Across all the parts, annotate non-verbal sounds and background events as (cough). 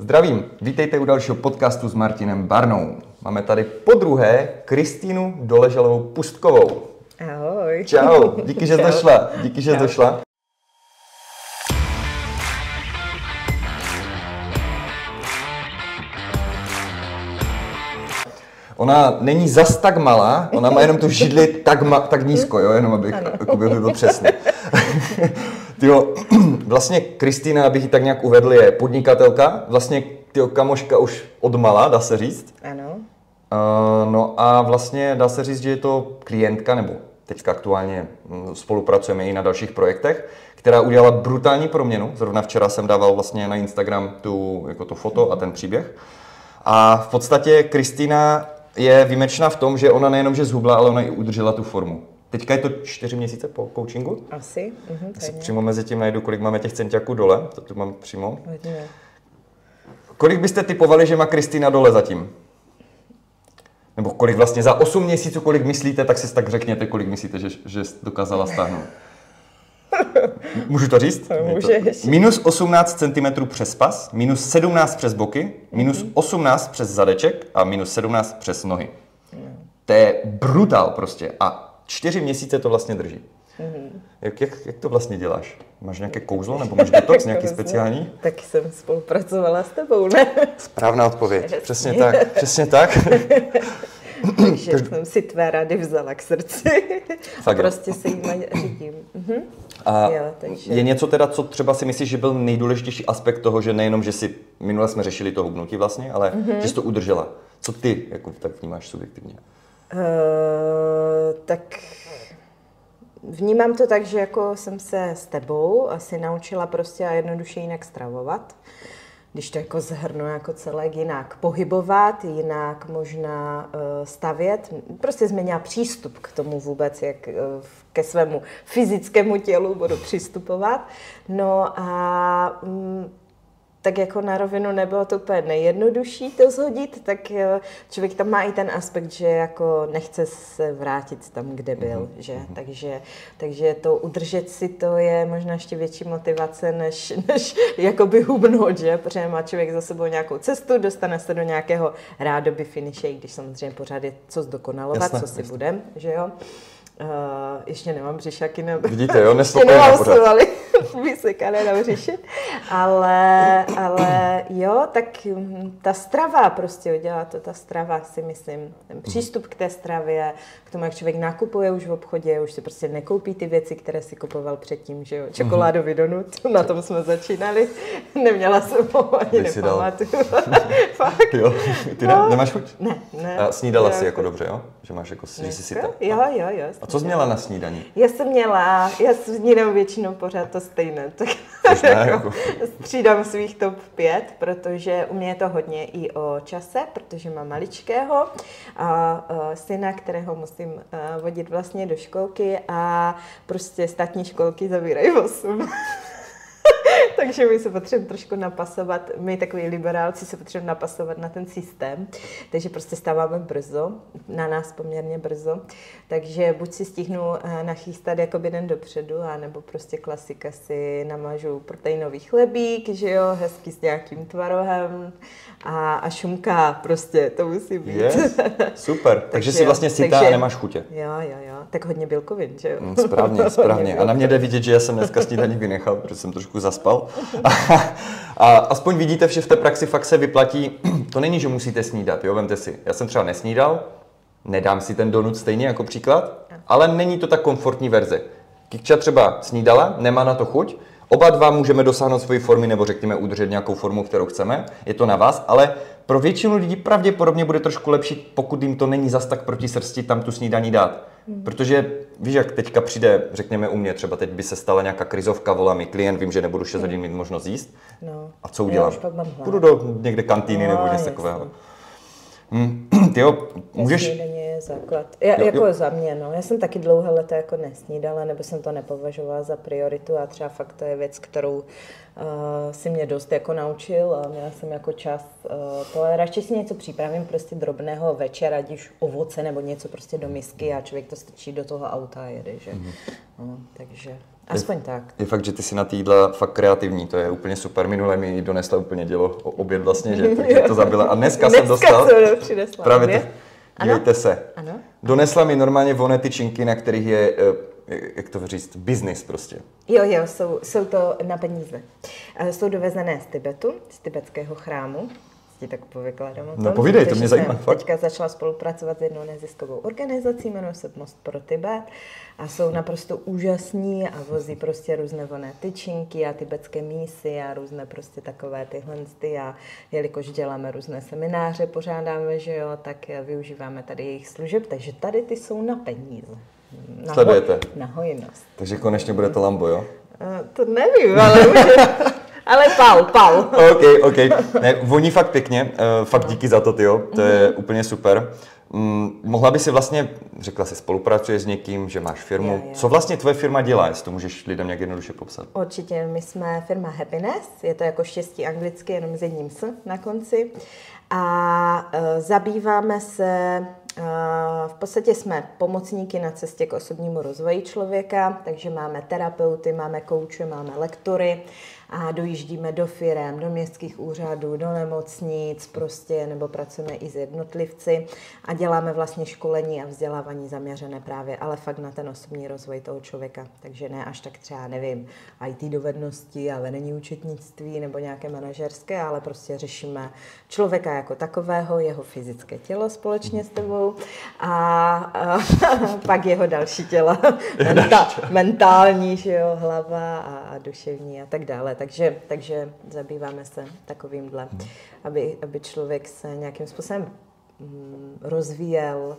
Zdravím, vítejte u dalšího podcastu s Martinem Barnou. Máme tady po druhé Kristýnu Doleželovou Pustkovou. Ahoj. Čau, díky, že jsi došla. Díky, že jsi došla. Ona není zas tak malá, ona má jenom tu židli tak, ma, tak nízko, jo, jenom abych, jako by byl přesný. Tyjo, (clears throat) vlastně Kristýna, abych ji tak nějak uvedl, je podnikatelka, vlastně tyjo, kamoška už od mala, dá se říct. Ano. Uh, no a vlastně dá se říct, že je to klientka, nebo teďka aktuálně mm, spolupracujeme i na dalších projektech, která udělala brutální proměnu. Zrovna včera jsem dával vlastně na Instagram tu, jako to foto a ten příběh. A v podstatě Kristýna je výjimečná v tom, že ona nejenom, že zhubla, ale ona i udržela tu formu. Teďka je to čtyři měsíce po coachingu. Asi. Mhm, Já si přímo mezi tím najdu, kolik máme těch centiaků dole. To tu mám přímo. Hodně. Kolik byste typovali, že má Kristýna dole zatím? Nebo kolik vlastně za 8 měsíců, kolik myslíte, tak si tak řekněte, kolik myslíte, že, že dokázala stáhnout. (laughs) Můžu to říct? To můžeš. Minus 18 cm přes pas, minus 17 přes boky, minus 18 přes zadeček a minus 17 přes nohy. To je brutál prostě. A čtyři měsíce to vlastně drží. Jak, jak, jak to vlastně děláš? Máš nějaké kouzlo nebo máš detox (laughs) nějaký speciální? Taky jsem spolupracovala s tebou, ne? Správná odpověď. Přesně. Přesně tak. Přesně tak. (laughs) Takže jsem si tvé rady vzala k srdci. (laughs) Fakt. A prostě se jim řídím. Mhm. A Jo, takže- je něco teda, co třeba si myslíš, že byl nejdůležitější aspekt toho, že nejenom, že si, minule jsme řešili to hubnutí vlastně, ale Mhm. že jsi to udržela. Co ty jako tak vnímáš subjektivně? Uh, tak vnímám to tak, že jako jsem se s tebou asi naučila prostě a jednoduše jinak stravovat. Když to jako zhrnu jako celek, jinak pohybovat, jinak možná uh, stavět. Prostě změnila přístup k tomu vůbec, jak uh, ke svému fyzickému tělu budu přistupovat. No a mm, tak jako na rovinu nebylo to úplně nejjednodušší to zhodit, tak eh, člověk tam má i ten aspekt, že jako nechce se vrátit tam, kde byl, že? Takže, takže to udržet si to je možná ještě větší motivace, než, (laughs) než jakoby hubnout, že? Protože má člověk za sebou nějakou cestu, dostane se do nějakého rádoby finiše, i když samozřejmě pořád je co zdokonalovat, Jasné, co si budem, že jo? Uh, ještě nemám břišaky, nebo... Vidíte, jo, (laughs) nespokojená pořád. svaly (laughs) vysekané na břiše, ale, ale jo, tak mm, ta strava prostě udělá to, ta strava si myslím, ten přístup k té stravě, k tomu, jak člověk nakupuje už v obchodě, už si prostě nekoupí ty věci, které si kupoval předtím, že jo, čokoládový donut, (laughs) na tom jsme začínali, neměla jsem ho ani nepamatuju, fakt. Jo, ty ne, nemáš chuť? Ne, ne. A snídala si jako dobře, jo? Že máš jako, že jsi syta. Jo, jo, jo. A co jsi měla na snídani? Já jsem měla, já snídám většinou pořád to stejné, (laughs) tak ne, jako jako- střídám svých top 5, protože u mě je to hodně i o čase, protože mám maličkého a, a syna, kterého musím vodit vlastně do školky a prostě státní školky zavírají v 8. (laughs) Takže my se potřebujeme trošku napasovat, my takový liberálci se potřebujeme napasovat na ten systém, takže prostě stáváme brzo, na nás poměrně brzo, takže buď si stihnu eh, nachystat jakoby den dopředu, anebo prostě klasika si namažu proteinový chlebík, že jo, hezky s nějakým tvarohem a, a šumka, prostě to musí být. Yes. (laughs) Super. Takže jsi jo, vlastně sytá a takže- nemáš chutě. Jo, jo, jo, tak hodně bílkovin, že jo. Mm, Správně, (laughs) správně. A na mě jde vidět, že já jsem dneska snídaní vynechal, protože jsem trošku zaspal. A, a aspoň vidíte, že v té praxi fakt se vyplatí, to není, že musíte snídat, jo, vemte si. Já jsem třeba nesnídal, nedám si ten donut stejně jako příklad, ale není to tak komfortní verze. Kikča třeba snídala, nemá na to chuť, oba dva můžeme dosáhnout svoji formy nebo řekněme udržet nějakou formu, kterou chceme, je to na vás, ale pro většinu lidí pravděpodobně bude trošku lepší, pokud jim to není zas tak proti srsti, tam tu snídaní dát. Protože víš, jak teďka přijde, řekněme u mě, třeba teď by se stala nějaká krizovka, volá mi klient, vím, že nebudu 6 hodin mít možnost jíst. No. A co udělám? Půjdu do někde kantýny nebo No, něco jasně. takového. Hm, (clears throat) ty jo, můžeš... Je základ. Já, Jo, jako jo. za mě, no. Já jsem taky dlouhé leta jako nesnídala, nebo jsem to nepovažovala za prioritu a třeba fakt to je věc, kterou uh, si mě dost jako naučil a měla jsem jako čas uh, to, ale radši si něco připravím prostě drobného večer, ať už ovoce nebo něco prostě do misky a člověk to strčí do toho auta a jede, že? Mhm. No, takže Aspoň je, tak. Je fakt, že ty si na týdla fakt kreativní, to je úplně super. Minule mi donesla úplně dělo o oběd vlastně, že, (laughs) takže to zabila. A dneska, dneska jsem dostal... Dneska přinesla Právě to, dívejte se. Ano. Donesla mi normálně voné tyčinky, na kterých je, eh, jak to říct, business prostě. Jo, jo, jsou, jsou to na peníze. Jsou dovezené z Tibetu, z tibetského chrámu ti tak povykladám o tom. No povídej, to mě zajímá. Fakt. Teďka začala spolupracovat s jednou neziskovou organizací, jmenuje se Most pro Tibet a jsou naprosto úžasní a vozí prostě různé voné tyčinky a tibetské mísy a různé prostě takové tyhle ty a jelikož děláme různé semináře, pořádáme, že jo, tak využíváme tady jejich služeb, takže tady ty jsou na peníze. Na Sledujete. Ho, na hojnost. Takže konečně bude to Lambo, jo? Uh, to nevím, ale už je, (laughs) ale pal, pal. OK, OK. Ne, voní fakt pěkně, uh, fakt díky za to, tyjo. To je mm-hmm. úplně super. Mm, mohla by si vlastně, řekla si, spolupracuješ s někým, že máš firmu. Jo, jo. Co vlastně tvoje firma dělá, jestli to můžeš lidem nějak jednoduše popsat? Určitě, my jsme firma Happiness, je to jako štěstí anglicky, jenom s jedním s na konci. A uh, zabýváme se v podstatě jsme pomocníky na cestě k osobnímu rozvoji člověka, takže máme terapeuty, máme kouče, máme lektory a dojíždíme do firem, do městských úřadů, do nemocnic, prostě, nebo pracujeme i s jednotlivci a děláme vlastně školení a vzdělávání zaměřené právě, ale fakt na ten osobní rozvoj toho člověka. Takže ne až tak třeba, nevím, IT dovednosti a vedení účetnictví nebo nějaké manažerské, ale prostě řešíme člověka jako takového, jeho fyzické tělo společně s tebou a, a pak jeho další těla, menta, mentální, že jo, hlava a, a duševní a tak dále takže, takže zabýváme se takovýmhle, hmm. aby, aby člověk se nějakým způsobem mm, rozvíjel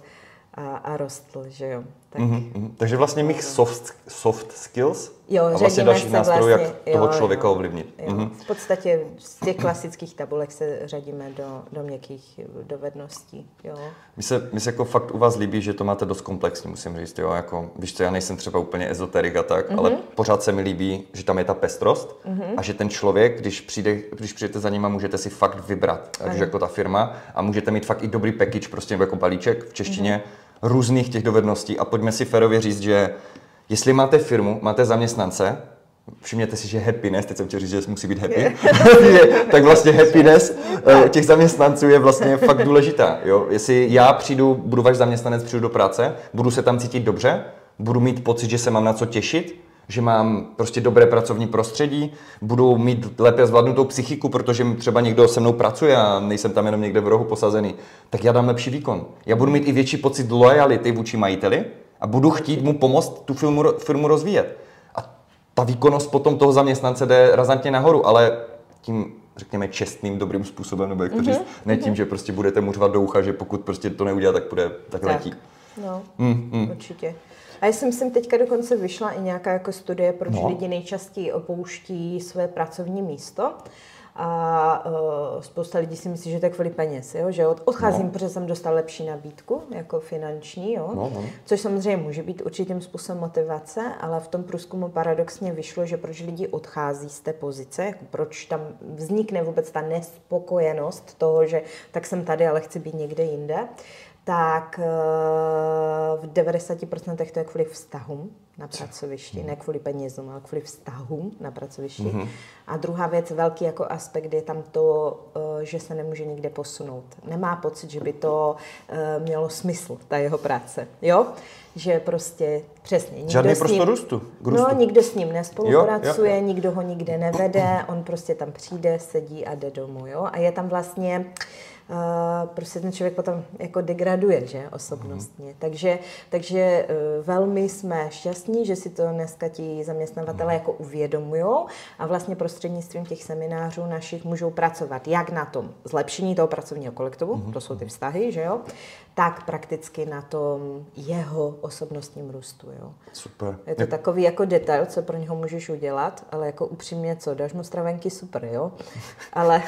a, a rostl, že jo. Tak, mm-hmm. Takže vlastně mix soft, soft skills jo, a vlastně další nástrojů, vlastně, jak jo, toho člověka jo, ovlivnit. Jo. Mm-hmm. V podstatě z těch klasických tabulek se řadíme do, do měkkých dovedností. Jo. Mi se, mi se jako fakt u vás líbí, že to máte dost komplexní, musím říct. Jo? Jako, víš co, já nejsem třeba úplně ezoterik a tak, mm-hmm. ale pořád se mi líbí, že tam je ta pestrost mm-hmm. a že ten člověk, když, přijde, když přijdete za ním, můžete si fakt vybrat, ať jako ta firma a můžete mít fakt i dobrý package, prostě jako balíček v češtině, mm-hmm různých těch dovedností a pojďme si férově říct, že jestli máte firmu, máte zaměstnance, všimněte si, že happiness, teď jsem chtěl říct, že musí být happy, (laughs) (laughs) tak vlastně happiness eh, těch zaměstnanců je vlastně (laughs) fakt důležitá. Jo? Jestli já přijdu, budu váš zaměstnanec, přijdu do práce, budu se tam cítit dobře, budu mít pocit, že se mám na co těšit, že mám prostě dobré pracovní prostředí, budu mít lépe zvládnutou psychiku, protože třeba někdo se mnou pracuje a nejsem tam jenom někde v rohu posazený, tak já dám lepší výkon. Já budu mít i větší pocit lojality vůči majiteli a budu chtít mu pomoct tu firmu, firmu rozvíjet. A ta výkonnost potom toho zaměstnance jde razantně nahoru, ale tím řekněme, čestným, dobrým způsobem, nebo jak to mm-hmm. říct, ne tím, mm-hmm. že prostě budete mu řvat do ucha, že pokud prostě to neudělá, tak bude, tak, tak. letí. No, mm, mm. určitě. A já jsem sem teďka dokonce vyšla i nějaká jako studie, proč no. lidi nejčastěji opouští své pracovní místo. A uh, spousta lidí si myslí, že to je kvůli peněz, jo? že odcházím, no. protože jsem dostal lepší nabídku, jako finanční, jo? No, no. což samozřejmě může být určitým způsobem motivace, ale v tom průzkumu paradoxně vyšlo, že proč lidi odchází z té pozice, jako proč tam vznikne vůbec ta nespokojenost toho, že tak jsem tady, ale chci být někde jinde, tak eh, v 90% to je kvůli vztahům na pracovišti, ne kvůli penězům, ale kvůli vztahům na pracovišti. Mm-hmm. A druhá věc, velký jako aspekt je tam to, eh, že se nemůže nikde posunout. Nemá pocit, že by to eh, mělo smysl, ta jeho práce. Jo? Že prostě přesně. Nikdo Žádný prostor růstu. No, nikdo s ním nespolupracuje, jo, jo, jo. nikdo ho nikde nevede, on prostě tam přijde, sedí a jde domů. Jo? A je tam vlastně prostě ten člověk potom jako degraduje, že, osobnostně. Mm. Takže, takže e, velmi jsme šťastní, že si to dneska ti zaměstnavatele mm. jako uvědomují a vlastně prostřednictvím těch seminářů našich můžou pracovat jak na tom zlepšení toho pracovního kolektivu, mm. to jsou ty vztahy, že jo, tak prakticky na tom jeho osobnostním růstu, jo. Super. Je to takový jako detail, co pro něho můžeš udělat, ale jako upřímně co, dáš mu stravenky, super, jo, (laughs) ale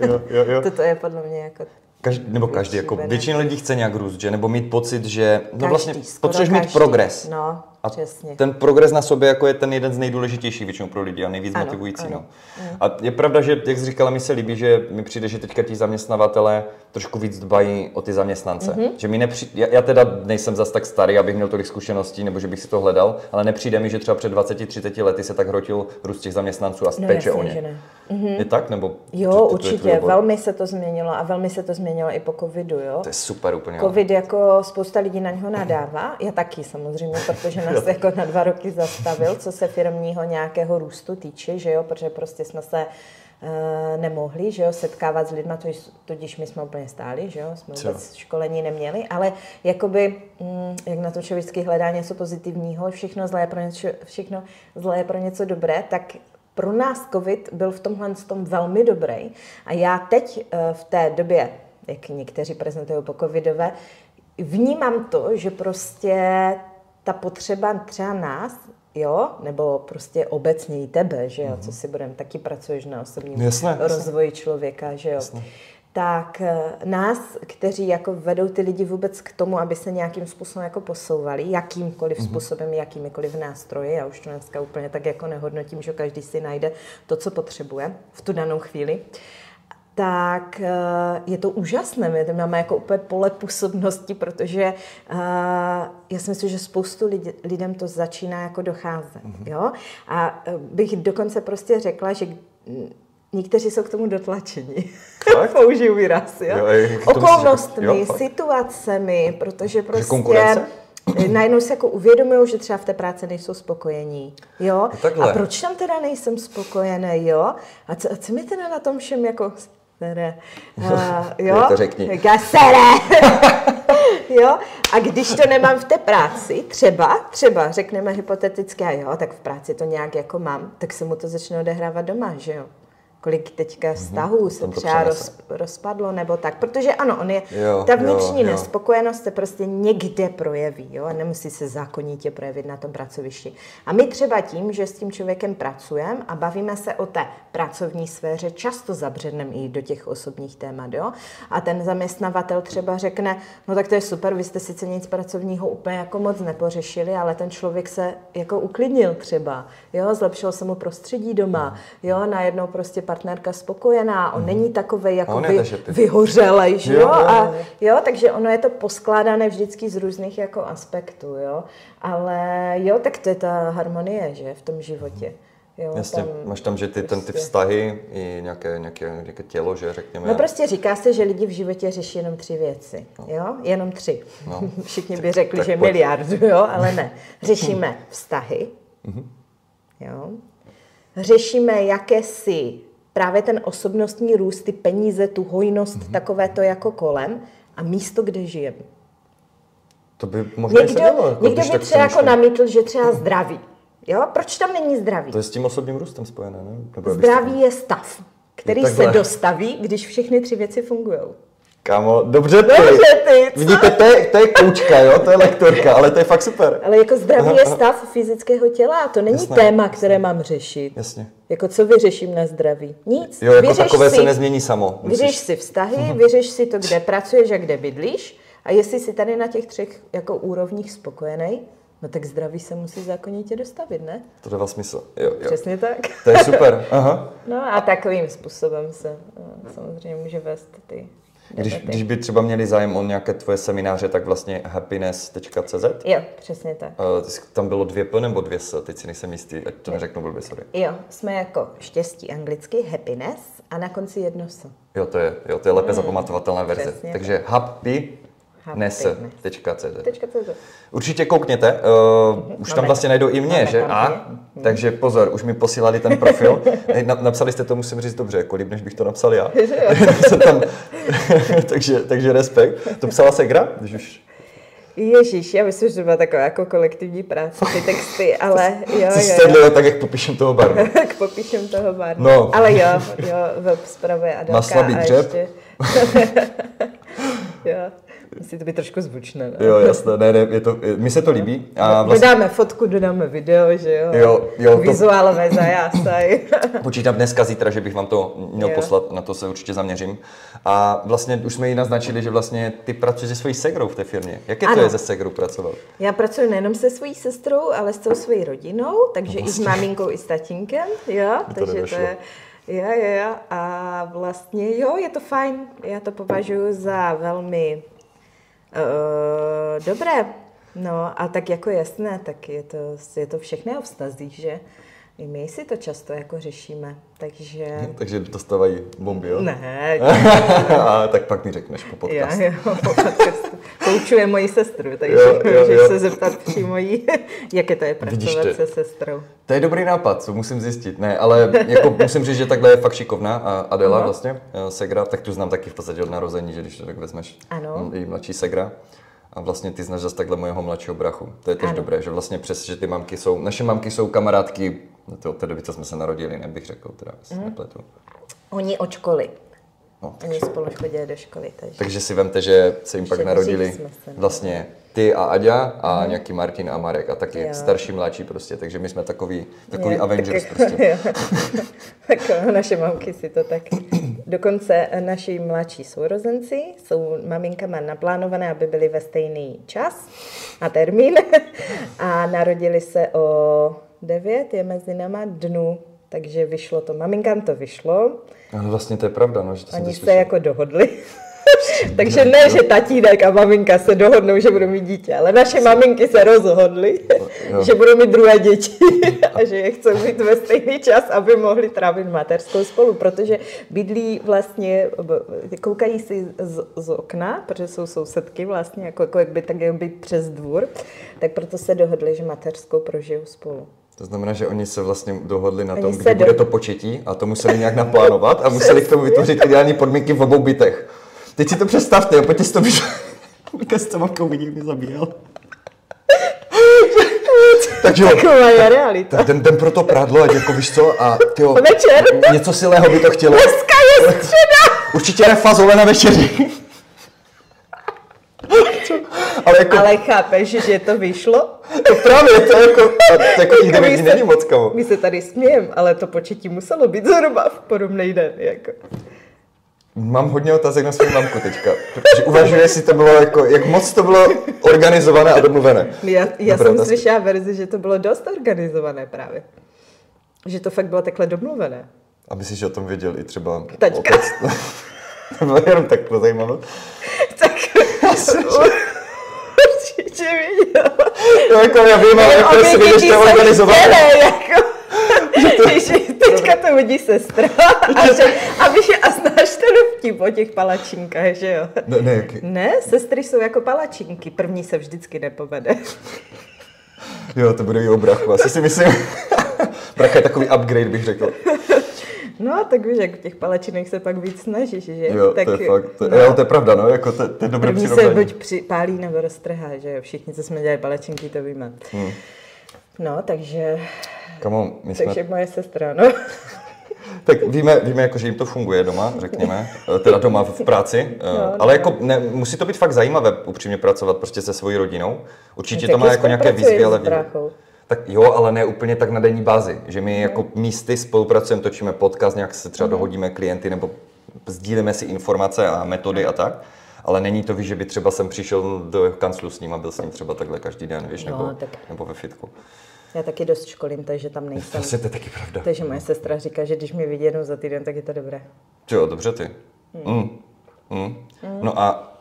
jo, jo, jo. toto je podle mě jako Každý, nebo každý, jako většina lidí chce nějak růst, že? Nebo mít pocit, že no každý, vlastně potřebuješ mít progres. No, A Přesně. ten progres na sobě jako je ten jeden z nejdůležitějších většinou pro lidi a nejvíc Ano, motivující. ano. No. A je pravda, že, jak jsi říkala, mi se líbí, že mi přijde, že teďka ti zaměstnavatele trošku víc dbají o ty zaměstnance. Mhm. Mm-hmm. Že mi nepři... já, já teda nejsem zas tak starý, abych měl tolik zkušeností, nebo že bych si to hledal, ale nepřijde mi, že třeba před 20-30 lety se tak hrotil růst těch zaměstnanců a No péče o ně. ne. Je tak? Nebo Jo, to- to je určitě. obor? Velmi se to změnilo a velmi se to změnilo i po covidu, jo. To je super úplně. Covid jako spousta lidí na něho nadává, já taky samozřejmě, protože nás jako na dva roky zastavil, co se firmního nějakého růstu týče, že jo, protože prostě jsme se e, nemohli, že jo, setkávat s lidmi, tudíž my jsme úplně stáli, že jo, jsme Co? vůbec školení neměli, ale jakoby, mm, jak na to člověk hledá něco pozitivního, všechno zlé je pro něco, všechno zlé je pro něco dobré, tak pro nás covid byl v tomhle tom velmi dobrý a já teď eh, v té době, jak někteří prezentují po covidové, vnímám to, že prostě ta potřeba třeba nás, jo, nebo prostě obecně i tebe, že jo, co si budeme, taky pracuješ na osobním Jasné, jasné. rozvoji člověka, že jo. Tak eh, nás, kteří jako vedou ty lidi vůbec k tomu, aby se nějakým způsobem jako posouvali, jakýmkoliv způsobem, jakýmikoliv nástroji, já už to dneska úplně tak jako nehodnotím, že každý si najde to, co potřebuje v tu danou chvíli, tak eh, je to úžasné. My tam máme jako úplně pole působnosti, protože eh, já si myslím, že spoustu lidi, lidem to začíná jako docházet. Jo? A eh, bych dokonce prostě řekla, že někteří jsou k tomu dotlačeni. (laughs) Použiju výraz. Jo? Jo, jak to myslíš, Okolnostmi, jako- jo, fakt. situacemi, protože prostě... konkurence? Najednou se jako uvědomují, že třeba v té práci nejsou spokojení. Jo? takhle. A proč tam teda nejsem spokojený, jo? A co, a co mi teda na tom všem jako sere? Uh, (laughs) jo? to řekni. Říká, sere! (laughs) jo? A když to nemám v té práci, třeba, třeba řekneme hypoteticky, a jo, tak v práci to nějak jako mám, tak se mu to začne odehrávat doma, že jo? Kolik teďka vztahů se třeba roz, rozpadlo, nebo tak. Protože ano, on je, Jo, ta jo, vnitřní jo. nespokojenost se prostě někde projeví, jo, a nemusí se zákonitě projevit na tom pracovišti. A my třeba tím, že s tím člověkem pracujeme a bavíme se o té pracovní sféře, často zabředneme i do těch osobních témat, jo. A ten zaměstnavatel třeba řekne, no tak to je super, vy jste sice nic pracovního úplně jako moc nepořešili, ale ten člověk se jako uklidnil třeba, jo, zlepšilo se mu prostředí doma, jo, najednou prostě partnerka spokojená, on není takovej jako vy, vyhořelej, že Jo, jo, jo, a jo. Takže ono je to poskládané vždycky z různých jako aspektů, jo. Ale jo, tak to je ta harmonie, že, v tom životě. Jo, Jasně, tam máš tam, že ty, ten, ty prostě- vztahy i nějaké, nějaké, nějaké tělo, že řekněme. No prostě říká se, že lidi v životě řeší jenom tři věci, jo, jenom tři. No. (laughs) Všichni by řekli, tak že pojď. miliardu, jo, ale ne. Řešíme (laughs) vztahy, Mhm. jo. Řešíme jakési právě ten osobnostní růst, ty peníze, tu hojnost, Mhm. takové to jako kolem a místo, kde žijeme. To by možná Někdo, sedelo, jako, někdo když by třeba jako namítl, že třeba zdraví. Jo? Proč tam není zdraví? To je s tím osobním růstem spojené, ne? Nebo Zdraví je stav, který Jo, se dostaví, když všechny tři věci fungují. Kámo, dobře ty. Dobře ty, co? Vidíte, to je, to je koučka, jo? To je lektorka, ale to je fakt super. Ale jako zdraví je stav fyzického těla a to není Jasné. téma, které mám řešit. Jasně. Jako co vyřeším na zdraví? Nic. Jo, jako Vyřeš takové si, se nezmění samo. Vyřeš si vztahy, vyřeš si to, kde pracuješ a kde bydlíš a jestli jsi tady na těch třech jako úrovních spokojený, no tak zdraví se musí zákonitě dostavit, ne? To dává smysl. Jo, jo. Přesně tak. To je super. (laughs) Aha. No a takovým způsobem se eh, samozřejmě může vést ty Když, když by třeba měli zájem o nějaké tvoje semináře, tak vlastně happiness.cz. Jo, přesně tak. Uh, tam bylo dvě P nebo dvě S, teď si nejsem jistý, ať to neřeknu blbě, sorry. Jo, jsme jako štěstí anglicky, happiness a na konci jedno S. Jo, to je, jo, to je lépe zapamatovatelná verze. Přesně Takže happy Nes.cz. Určitě koukněte, uh, už tam Máme- vlastně najdou i mě, máme že? tam A, tě. takže pozor, už mi posílali ten profil. (laughs) Na, napsali jste to, musím říct dobře, jako líp, než bych to napsal já. (laughs) (laughs) Tam, takže, takže respekt. To psala Segra, když už Ježíš, já myslím, že to byla taková jako kolektivní práce, ty texty, ale jo, jo, sedli, jo, tak jak popíšem toho barvu. tak popíšem toho barvu. No. Ale jo, jo, web zpravuje Adelka Má slabý a dřep. ještě... jo. Musí to být trošku zvučné. Ne? Jo, jasné, ne, ne, je to, mi se to líbí. A vlastně... Dodáme fotku, dodáme video, že jo? Jo, jo. To... Vizuálové zajásaj. (laughs) Počítám dneska, zítra, že bych vám to měl jo. poslat, na to se určitě zaměřím. A vlastně už jsme ji naznačili, že vlastně ty pracuješ se svojí segrou v té firmě. Jaké to je ze segrou pracovat? Já pracuji nejenom se svojí sestrou, ale s tou svojí rodinou, takže no, vlastně. i s vlastně. maminkou, i s tatínkem, jo, takže to je Jo, jo, jo. A vlastně jo, je to fajn. Já to považuji za velmi uh, dobré. No a tak jako jasné, tak je to, je to všechno o vztazích, že? I my si to často jako řešíme, takže... (laughs) takže dostávají bomby, jo? Ne. (laughs) a, tak pak mi řekneš po podcastu. Já, jo, po podcastu. Koučuje moji sestru, takže jo, jo, můžeš jo. se zeptat přímo jí, (laughs) jaké to je pracovat se sestrou. To je dobrý nápad, co musím zjistit. Ne, ale jako musím říct, že takhle je fakt šikovná a Adela no. vlastně, eh, Segra, tak tu znám taky v podstatě od narození, že když to tak vezmeš, ano. její mladší Segra. A vlastně ty znáš zase takhle mojeho mladšího brachu. To je tež ano. dobré, že vlastně přes, že ty mamky jsou, naše mamky jsou kamarádky to od té doby, co jsme se narodili, nebych řekl, teda mm. nepletu. Oni od školy. No, Oni spolu chodili do školy. Takže, takže si vemte, že se jim pak narodili se, vlastně ty a Aďa a mm. nějaký Martin a Marek a taky jo. starší, mladší prostě, takže my jsme takový, takový je, Avengers (laughs) (laughs) tak jako, prostě. tak naše mamky si to tak. Dokonce naši mladší sourozenci jsou maminkama naplánované, aby byli ve stejný čas a termín (laughs) a narodili se o devět je mezi náma dnů, takže vyšlo to. Maminkám to vyšlo. Ano, vlastně to je pravda, no, že to Oni se jako dohodli. (laughs) Takže ne, že tatínek a maminka se dohodnou, že budou mít dítě, ale naše maminky se rozhodly, že budou mít druhé děti (laughs) a že je chcou mít ve stejný čas, aby mohli trávit mateřskou spolu, protože bydlí vlastně, koukají si z, z okna, protože jsou sousedky vlastně, jako, jako jak by tak být přes dvůr, tak proto se dohodli, že mateřskou prožijou spolu. To znamená, že oni se vlastně dohodli na tom, kdy do... bude to početí a to museli nějak naplánovat a museli k tomu vytvořit ideální podmínky v obou bytech. Teď si to představte, jo, pojďte si to vyšlo. Lukas s tabavkou vidím, mě zabíjel. Takže Taková je realita. Tak ten, den pro to prádlo, ať jako víš co, a tyjo, Večer. něco silného by to chtělo. Dneska je středa. Určitě ne fazole na večeři. Ale, jako... ale chápeš, že to vyšlo? To právě, to jako, to jako těch (laughs) devět není moc, kamo. My se tady smějem, ale to početí muselo být zhruba v podobný den, jako. Mám hodně otázek na svou mamku teďka, protože uvažuji, jestli to bylo jako, jak moc to bylo organizované a domluvené. Já, já jsem slyšela verzi, že to bylo dost organizované právě. Že to fakt bylo takhle domluvené. Aby si o tom věděl i třeba Taťka. otec. (laughs) to bylo jenom (laughs) tak pro zajímavost. Tak určitě viděl. No jako já vím, ale jako si vidíš to organizované. Jako. Že teďka to vidí sestra a, že, a víš, a znáš ten vtip o těch palačinkách, že jo? Ne, ne, jaký? ne, sestry jsou jako palačinky, první se vždycky nepovede. Jo, to bude i o brachu, asi si myslím. (laughs) Bracha je takový upgrade, bych řekl. No, tak víš, jak těch palačinek se pak víc snažíš, že? Jo, tak, to je fakt, to, no, jo, to je pravda, no, jako to, to je dobré První se buď připálí nebo roztrhá, že jo, všichni, co jsme dělali palačinky, to víme. Hmm. No, takže... Kamo, my jsme... Takže moje sestra, no. (laughs) tak víme, víme jako, že jim to funguje doma, řekněme, eh, teda doma v práci, eh, no, ale no. jako ne, musí to být fakt zajímavé upřímně pracovat prostě se svojí rodinou. Určitě to má jako nějaké výzvy, ale tak jo, ale ne úplně tak na denní bázi, že my jako místy spolupracujeme, točíme podcast, nějak se třeba mm. dohodíme klienty nebo sdílíme si informace a metody a tak, ale není to, víš, že by třeba jsem přišel do kanclu s ním a byl s ním třeba takhle každý den, víš, no, nebo, tak. nebo ve fitku. Já taky dost školím, takže tam nejsem. (laughs) To je taky pravda. Takže moje sestra říká, že když mě vidí jednou za týden, tak je to dobré. Jo, dobře ty. Mm. Mm. Mm. No a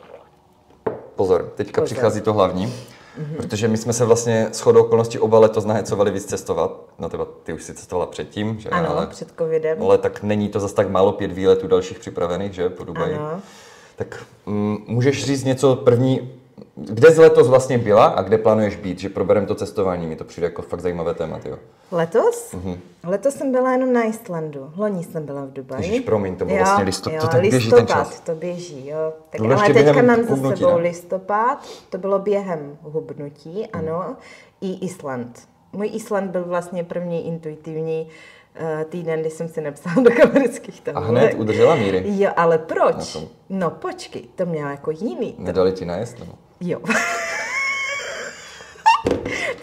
pozor, teďka pozor. přichází to hlavní. Mm-hmm. Protože my jsme se vlastně s chodou okolností oba letos nahecovali víc cestovat. No teda ty už si cestovala předtím, že? Ano, ale, před covidem. Ale tak není to zase tak málo pět výletů dalších připravených, že? Po Dubaji. Ano. Tak mm, můžeš říct něco první, kde jsi letos vlastně byla a kde plánuješ být? Že probereme to cestování, mi to přijde jako fakt zajímavé téma, jo. Letos? Mm-hmm. Letos jsem byla jenom na Islandu. Loni jsem byla v Dubaji. Ježiš, promiň, to bylo vlastně listopad. To tak listopad, běží ten čas. to běží, jo. Tak, ale teďka mám za sebou ne? listopad, to bylo během hubnutí, mm. ano, i Island. Můj Island byl vlastně první intuitivní eh, týden, kdy jsem si napsala do kalorických A tabulek. hned udržela míry. Jo, ale proč? No počkej, to měla jako jiný. Nedali ti najest, nebo? Jo.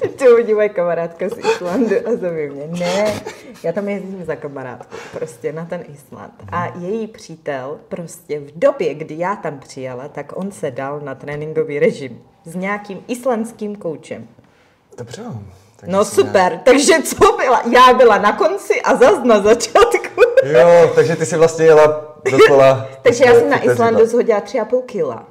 Teď to uvidí moje kamarádka z Islandu a zove mě. Ne, já tam jezdím za kamarádku, prostě na ten Island. A její přítel prostě v době, kdy já tam přijela, tak on se dal na tréninkový režim s nějakým islandským koučem. Dobře. No si super, takže co byla? Já byla na konci a zas na začátku. Jo, takže ty si vlastně jela dokola. (laughs) Takže já jsem na Islandu zhodila tři a půl kila.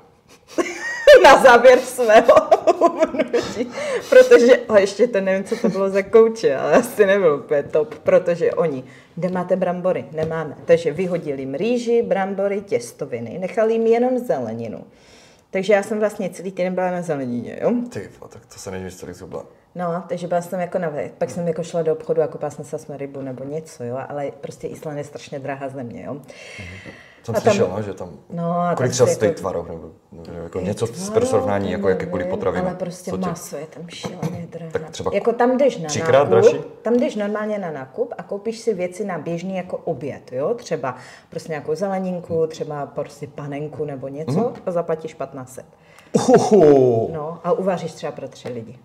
(laughs) na závěr svého hubnutí. Protože, a ještě to nevím, co to bylo za kouče, ale asi nebyl úplně top, protože oni, kde máte brambory? Nemáme. Takže vyhodili jim rýži, brambory, těstoviny, nechali jim jenom zeleninu. Takže já jsem vlastně celý týden byla na zelenině, jo? Ty, tak to se nevíš, co zhubla. No, takže byla jsem jako na. Pak jsem jako šla do obchodu a koupila jsem se rybu nebo něco, jo, ale prostě Island je strašně drahá země, jo. Jsem A tam- slyšel, no, že tam... No, a Kolik třeba stojí jako- tvarov, nebo, nebo jako něco pro srovnání, jako jakékoliv potraviny. Ale prostě Co tě- maso je tam šíleně drahé. Tak třeba jako tam jdeš na třikrát nákup, dražší? tam jdeš normálně na nákup a koupíš si věci na běžný jako oběd, jo? Třeba prostě nějakou zeleninku, třeba prostě panenku nebo něco Mhm. a zaplatíš 1500. Uhuhu. No a uvaříš třeba pro tři lidi.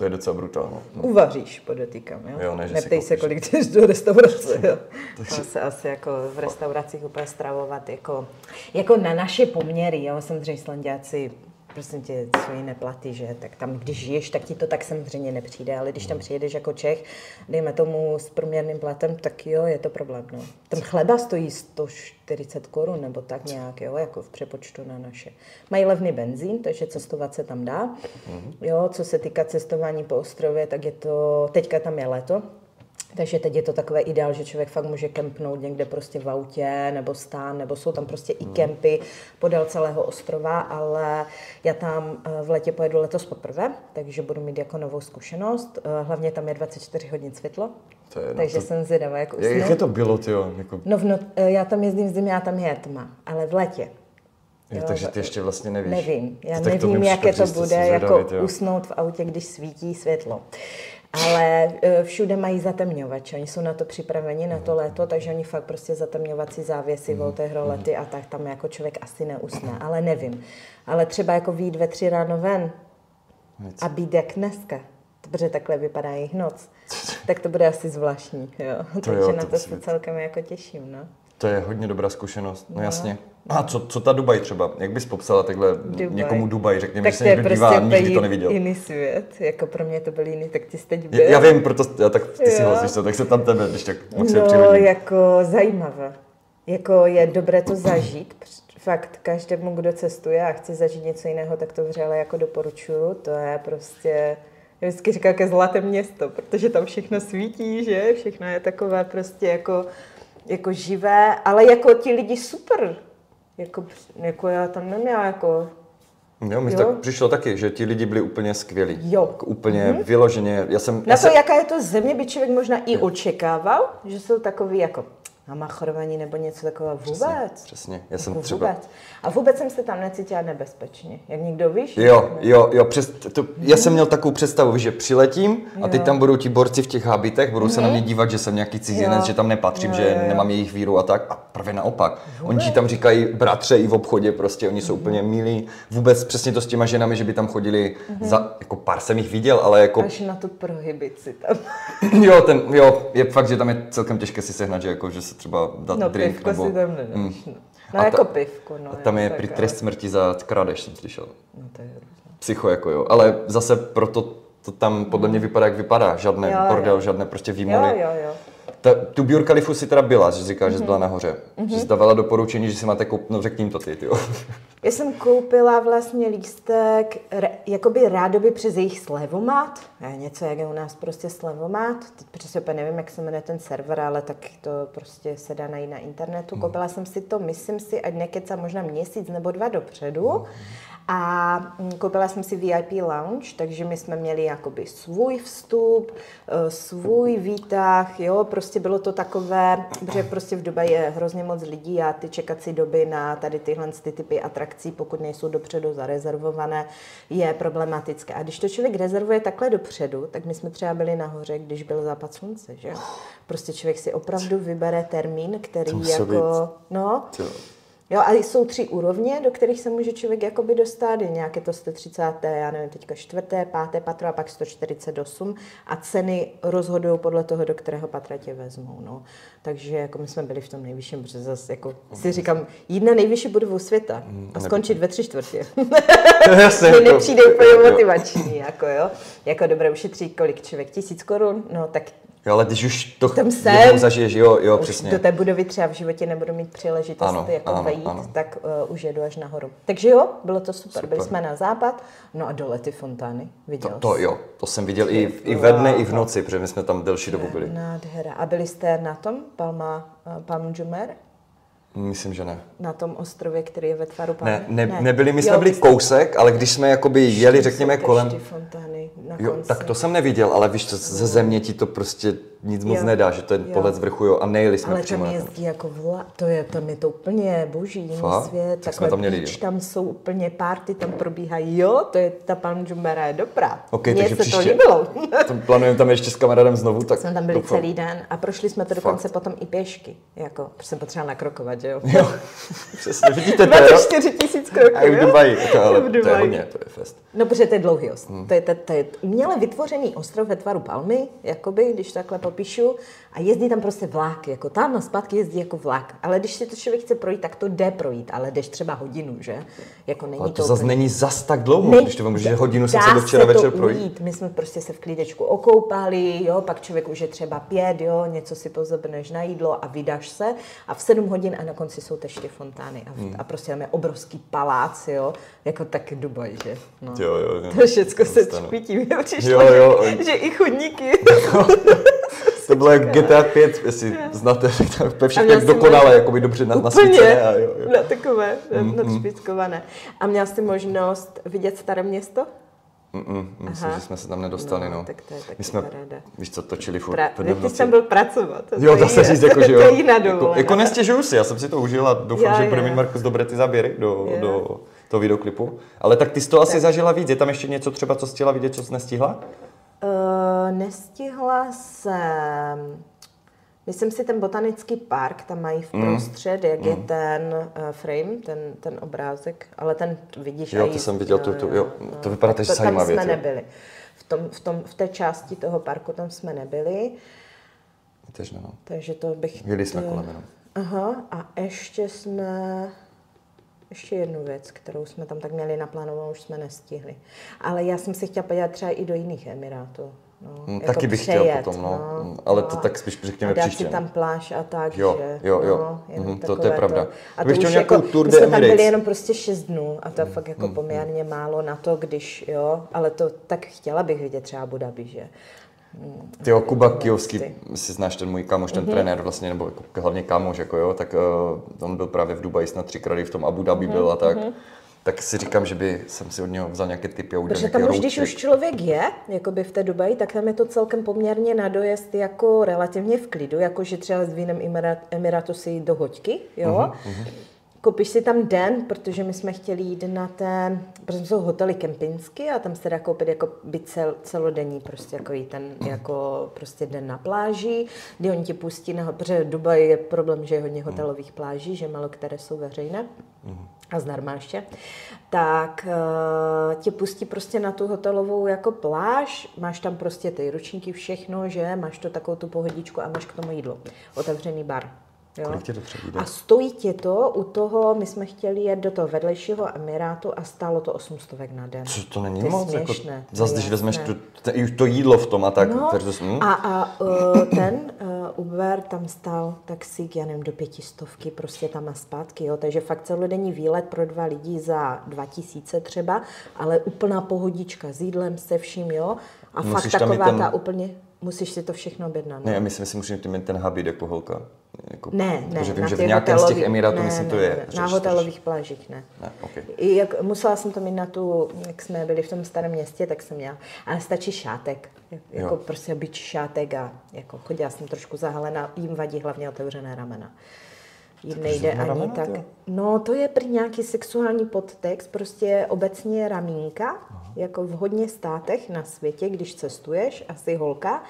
To je docela brutálno. No. Uvaříš, podotýkám, jo? Jo, ne, že Neptej se, kolik jdeš do restaurace, jo? (laughs) To se asi jako v restauracích úplně stravovat jako, jako na naše poměry, jo? Samozřejmě Islandiáci prosím tě, svoji neplaty, že? Tak tam, když žiješ, tak ti to tak samozřejmě nepřijde, ale když tam přijedeš jako Čech, dejme tomu s průměrným platem, tak jo, je to problém, no. Ten chleba stojí 140 korun nebo tak nějak, jo, jako v přepočtu na naše. Mají levný benzín, takže cestovat se tam dá. Jo, co se týká cestování po ostrově, tak je to, teďka tam je léto, takže teď je to takové ideál, že člověk fakt může kempnout někde prostě v autě nebo stán, nebo jsou tam prostě i kempy podél celého ostrova, ale já tam eh, v letě pojedu letos poprvé, takže budu mít jako novou zkušenost. Eh, Hlavně tam je 24 hodin světlo, To je, no, takže to- jsem zvědavá, jak usnu. Jak je to bylo, ty jako, No, v no, eh, já tam jezdím v zimě a tam je tma, ale v létě. jo, takže ty ještě vlastně nevíš. Nevím, já to nevím, jaké to bude, jako usnout v autě, když svítí světlo. Ale e, všude mají zatemňovače, oni jsou na to připraveni, na to léto, takže oni fakt prostě zatemňovací závěsy, Mhm. volté hrolety a tak tam jako člověk asi neusne, ale nevím. Ale třeba jako výjít ve tři ráno ven a být jak dneska, protože takhle vypadá jejich noc, (laughs) tak to bude asi zvláštní, jo. (laughs) Takže jo, na to to musí se celkem jako těším, no. To je hodně dobrá zkušenost, no, jasně. A co, co ta Dubaj třeba? Jak bys popsala takhle Dubaj. někomu Dubaj? Řekněme, Tak že se někdo prostě dívá a nikdy to neviděl. jiný svět. Jako pro mě to byl jiný, tak ty jsi teď byl. Já, já vím, proto já, tak ty si Jo. hlasíš to, tak se tam tebe, když tak moc No, přihodím. jako zajímavé. Jako je dobré to zažít. Fakt každému, kdo cestuje a chce zažít něco jiného, tak to vřele jako doporučuju. To je prostě, já vždycky říkám, ke zlaté město, protože tam všechno svítí, že? Všechno je takové prostě jako, jako živé, ale jako ti lidi super. Jako, jako já tam neměla jako Jo, mi Jo. tak přišlo taky, že ti lidi byli úplně skvělí. Jo. Jako Úplně vyloženě, já jsem... já Na to, jsem jaká je to země, by člověk možná i očekával, že jsou takový jako namachrovaní nebo něco takového vůbec. Přesně, já jsem Jako třeba... Vůbec. A vůbec jsem se tam necítila nebezpečně. Jak někdo víš? Jo, jo, jo, přes, to, já jsem měl takovou představu, že přiletím a teď tam budou ti borci v těch hábitech, budou se na mě dívat, že jsem nějaký cizinec, Jo. že tam nepatřím, Jo, že jo, jo. nemám jejich víru a tak. A právě naopak. Oni ti tam říkají bratře i v obchodě, prostě oni jsou úplně milí. Vůbec přesně to s těma ženami, že by tam chodili za, jako pár jsem jich viděl, ale jako, Až na tu prohibici tam. jo, ten, jo, je fakt, že tam je celkem těžké si sehnat, že jako, že se třeba dát No drink, pivko nebo, si tam nedáš. Mm. No, no A jako ta- pivko. No, tam jo, je prý ale- trest smrti za krádež, jsem slyšel. No to je hrozné. Psycho jako jo, ale zase proto to tam podle mě vypadá, jak vypadá. Žádné Jo, bordel, jo. žádné prostě Jo, výmony. jo, jo. Ta, tu Björk Khalifu si teda byla, že říká, že jsi byla Mhm. nahoře. Že jsi dávala doporučení, že si máte koupit, no řekni to ty, jo. (laughs) Já jsem koupila vlastně lístek, re, jakoby rádoby přes jejich slevomat, je něco jak je u nás prostě slevomat, teď přesně úplně nevím, jak se jmenuje ten server, ale tak to prostě se dá najít na internetu. Koupila jsem si to, myslím si, ať nekeca možná měsíc nebo dva dopředu. A mm, koupila jsem si VIP lounge, takže my jsme měli jakoby svůj vstup, eh, svůj výtah, jo, prostě bylo to takové, protože prostě v Dubaji je hrozně moc lidí a ty čekací doby na tady tyhle ty typy atrakcí atrakcí, pokud nejsou dopředu zarezervované, je problematické. A když to člověk rezervuje takhle dopředu, tak my jsme třeba byli nahoře, když byl západ slunce, že? Prostě člověk si opravdu vybere termín, který jako, být. no, Jo, a jsou tři úrovně, do kterých se může člověk jakoby dostat. Je nějaké to 130, já nevím, teďka čtvrté, páté patro a pak 148 a ceny rozhodují podle toho, do kterého patra tě vezmou. No. Takže jako my jsme byli v tom nejvyšším, protože zase jako si říkám, jít na nejvyšší budovu světa a skončit ve tři čtvrtě. (laughs) Jasně, mi nepřijde úplně motivační, jako jo. Jako dobré ušetří kolik člověk, tisíc korun, no tak Jo, ale když už to Tam jsem, zažiješ, jo, jo, přesně. do té budovy třeba v životě nebudu mít příležitost ano, jako ano, vejít, ano. tak uh, už jedu až nahoru. Takže jo, bylo to super. super. Byli jsme na západ, no a dole ty fontány. Viděl to, to jo, to jsem viděl i, i ve dne, i v noci, protože my jsme tam delší dobu byli. Nádhera. A byli jste na tom, Palma, uh, Palm Jumer? Myslím, že ne. Na tom ostrově, který je ve tvaru Ne, ne, ne. nebyli, my jsme jo, byli kousek, ale když jsme jakoby jeli, řekněme, kolem... fontány na jo, tak to jsem neviděl, ale víš, to, ze země ti to prostě nic moc jo. nedá, že to je pohled z vrchu, jo, a nejeli jsme Ale přímo. tam jezdí jako vla, to je, tam je to úplně boží jiný Fakt? svět, tak jsme tam měli, beach, tam jsou úplně party, tam probíhají, jo, to je, ta pan Jumbera je dobrá. Okay, Mně se příště, to líbilo. (laughs) plánujeme tam ještě s kamarádem znovu, tak Jsme tam byli doufám. celý den a prošli jsme to dokonce Fakt? potom i pěšky, jako, protože jsem potřebovala nakrokovat, že jo. (laughs) jo. Přesně, vidíte to, 24 (laughs) tisíc kroků, A v Dubaji, to, ale v Dubaji. to je hodně, to je fest. No, protože to je dlouhý ostrov. Hmm. To, je, to, to je uměle vytvořený ostrov ve tvaru palmy, jakoby, když takhle Pichu, a jezdí tam prostě vlak, jako tam a zpátky jezdí jako vlak. Ale když si to člověk chce projít, tak to jde projít, ale jdeš třeba hodinu, že? Jako není ale to, to zase není zas tak chce ne, když to může hodinu jsem se do včera večer projít. Ujít. My jsme prostě se v klídečku okoupali, jo, pak člověk už je třeba pět, jo, něco si pozobneš na jídlo a vydáš se a v sedm hodin a na konci jsou ty fontány a, hmm. a prostě tam je obrovský palác, jo, jako taky Dubaj, že? No. Jo, jo, jo. To všechno se čpítí, (laughs) jo, jo, jo. že i chodníky. (laughs) (laughs) To bylo jak GTA 5, jestli znáte, (laughs) tak to všechno jak dokonale, jako by dobře nasvícené. A jo, jo. Na takové, mm, nadšpickované. A měl jsi možnost vidět staré město? Mm-mm, myslím, že jsme se tam nedostali, no. no. Tak to je My jsme, paráda. víš co, točili furt pra, Ty jsem byl pracovat. To jo, to se říct, jako, (laughs) že jo. To jiná jako, jako nestěžuju si, já jsem si to užil a doufám, já, že bude mít Markus dobré ty záběry do, do toho videoklipu. Ale tak ty jsi to asi tak. zažila víc, je tam ještě něco třeba, co chtěla vidět, co jsi nestihla? Uh, nestihla jsem... Myslím si, ten botanický park tam mají v prostřed, mm. jak mm. je ten uh, frame, ten, ten obrázek, ale ten vidíš Jo, to jsem viděl, jo, to, to, jo, no. to vypadá že zajímavě. Tam jsme nebyli. V, tom, v, tom, v té části toho parku tam jsme nebyli. Tež ne, no. Takže to bych... Jeli jsme kolem jenom. Aha, a ještě jsme ještě jednu věc, kterou jsme tam tak měli naplánovanou, už jsme nestihli. Ale já jsem se chtěla podívat třeba i do jiných Emirátů. No, hmm, jako taky bych přejet, chtěl potom, no. no ale no, to tak spíš řekněme příště. si tam pláž a tak, jo, že? Jo, jo, no, mm, to, to je pravda. To. A to už jako, tour my jsme tam byli jenom prostě 6 dnů a to mm, fakt jako mm, poměrně mm. málo na to, když, jo, ale to tak chtěla bych vidět třeba Abu Dhabi, že? Ty Kuba Kijovský, si znáš ten můj kámoš, ten mm-hmm. trenér vlastně, nebo jako, hlavně kámoš, jako jo, tak uh, on byl právě v Dubaji snad třikrát v tom Abu Dhabi mm-hmm. byl a tak. Mm-hmm. Tak si říkám, že by jsem si od něho vzal nějaké typy a udělal Protože tam už, když už člověk je, jakoby v té Dubaji, tak tam je to celkem poměrně na dojezd jako relativně v klidu, jako že třeba s vínem Emiratu si do hoďky, jo. Mm-hmm. Koupíš si tam den, protože my jsme chtěli jít na ten, protože jsou hotely kempinsky a tam se dá koupit jako by cel, celodenní, prostě jako jít ten jako prostě den na pláži, kdy oni ti pustí, na, protože Dubaj je problém, že je hodně hotelových pláží, že malo které jsou veřejné a zdarma ještě, tak uh, tě pustí prostě na tu hotelovou jako pláž, máš tam prostě ty ručníky, všechno, že máš to takovou tu pohodičku a máš k tomu jídlo. Otevřený bar. Jo? Kolik tě to A stojí tě to u toho, my jsme chtěli jet do toho vedlejšího Emirátu a stálo to 800 na den. Co to není to moc? Jako, zase, když vezmeš tu, to, to jídlo v tom a tak. No, versus, hm? A, a uh, ten uh, Uber tam stál taxík, já nevím, do pětistovky, prostě tam a zpátky, jo. Takže fakt celodenní výlet pro dva lidi za 2000 třeba, ale úplná pohodička s jídlem, se vším, jo. A Musíš fakt taková ten... ta úplně Musíš si to všechno objednat. Ne, já myslím, že si musím mít ten habit jako holka. Jako, ne, ne. Protože vím, že v nějakém z těch Emirátů, ne, myslím, ne, to je. Ne, na hotelových plážích ne. ne okay. I jak, musela jsem to mít na tu, jak jsme byli v tom starém městě, tak jsem měla. Ale stačí šátek. Jako jo. prostě byč šátek a jako chodila jsem trošku zahalená. Jím vadí hlavně otevřené ramena. jí nejde ani ramena, tak. Tě? No, to je prý nějaký sexuální podtext, prostě obecně ramínka, Aha. jako v hodně státech na světě, když cestuješ, asi holka,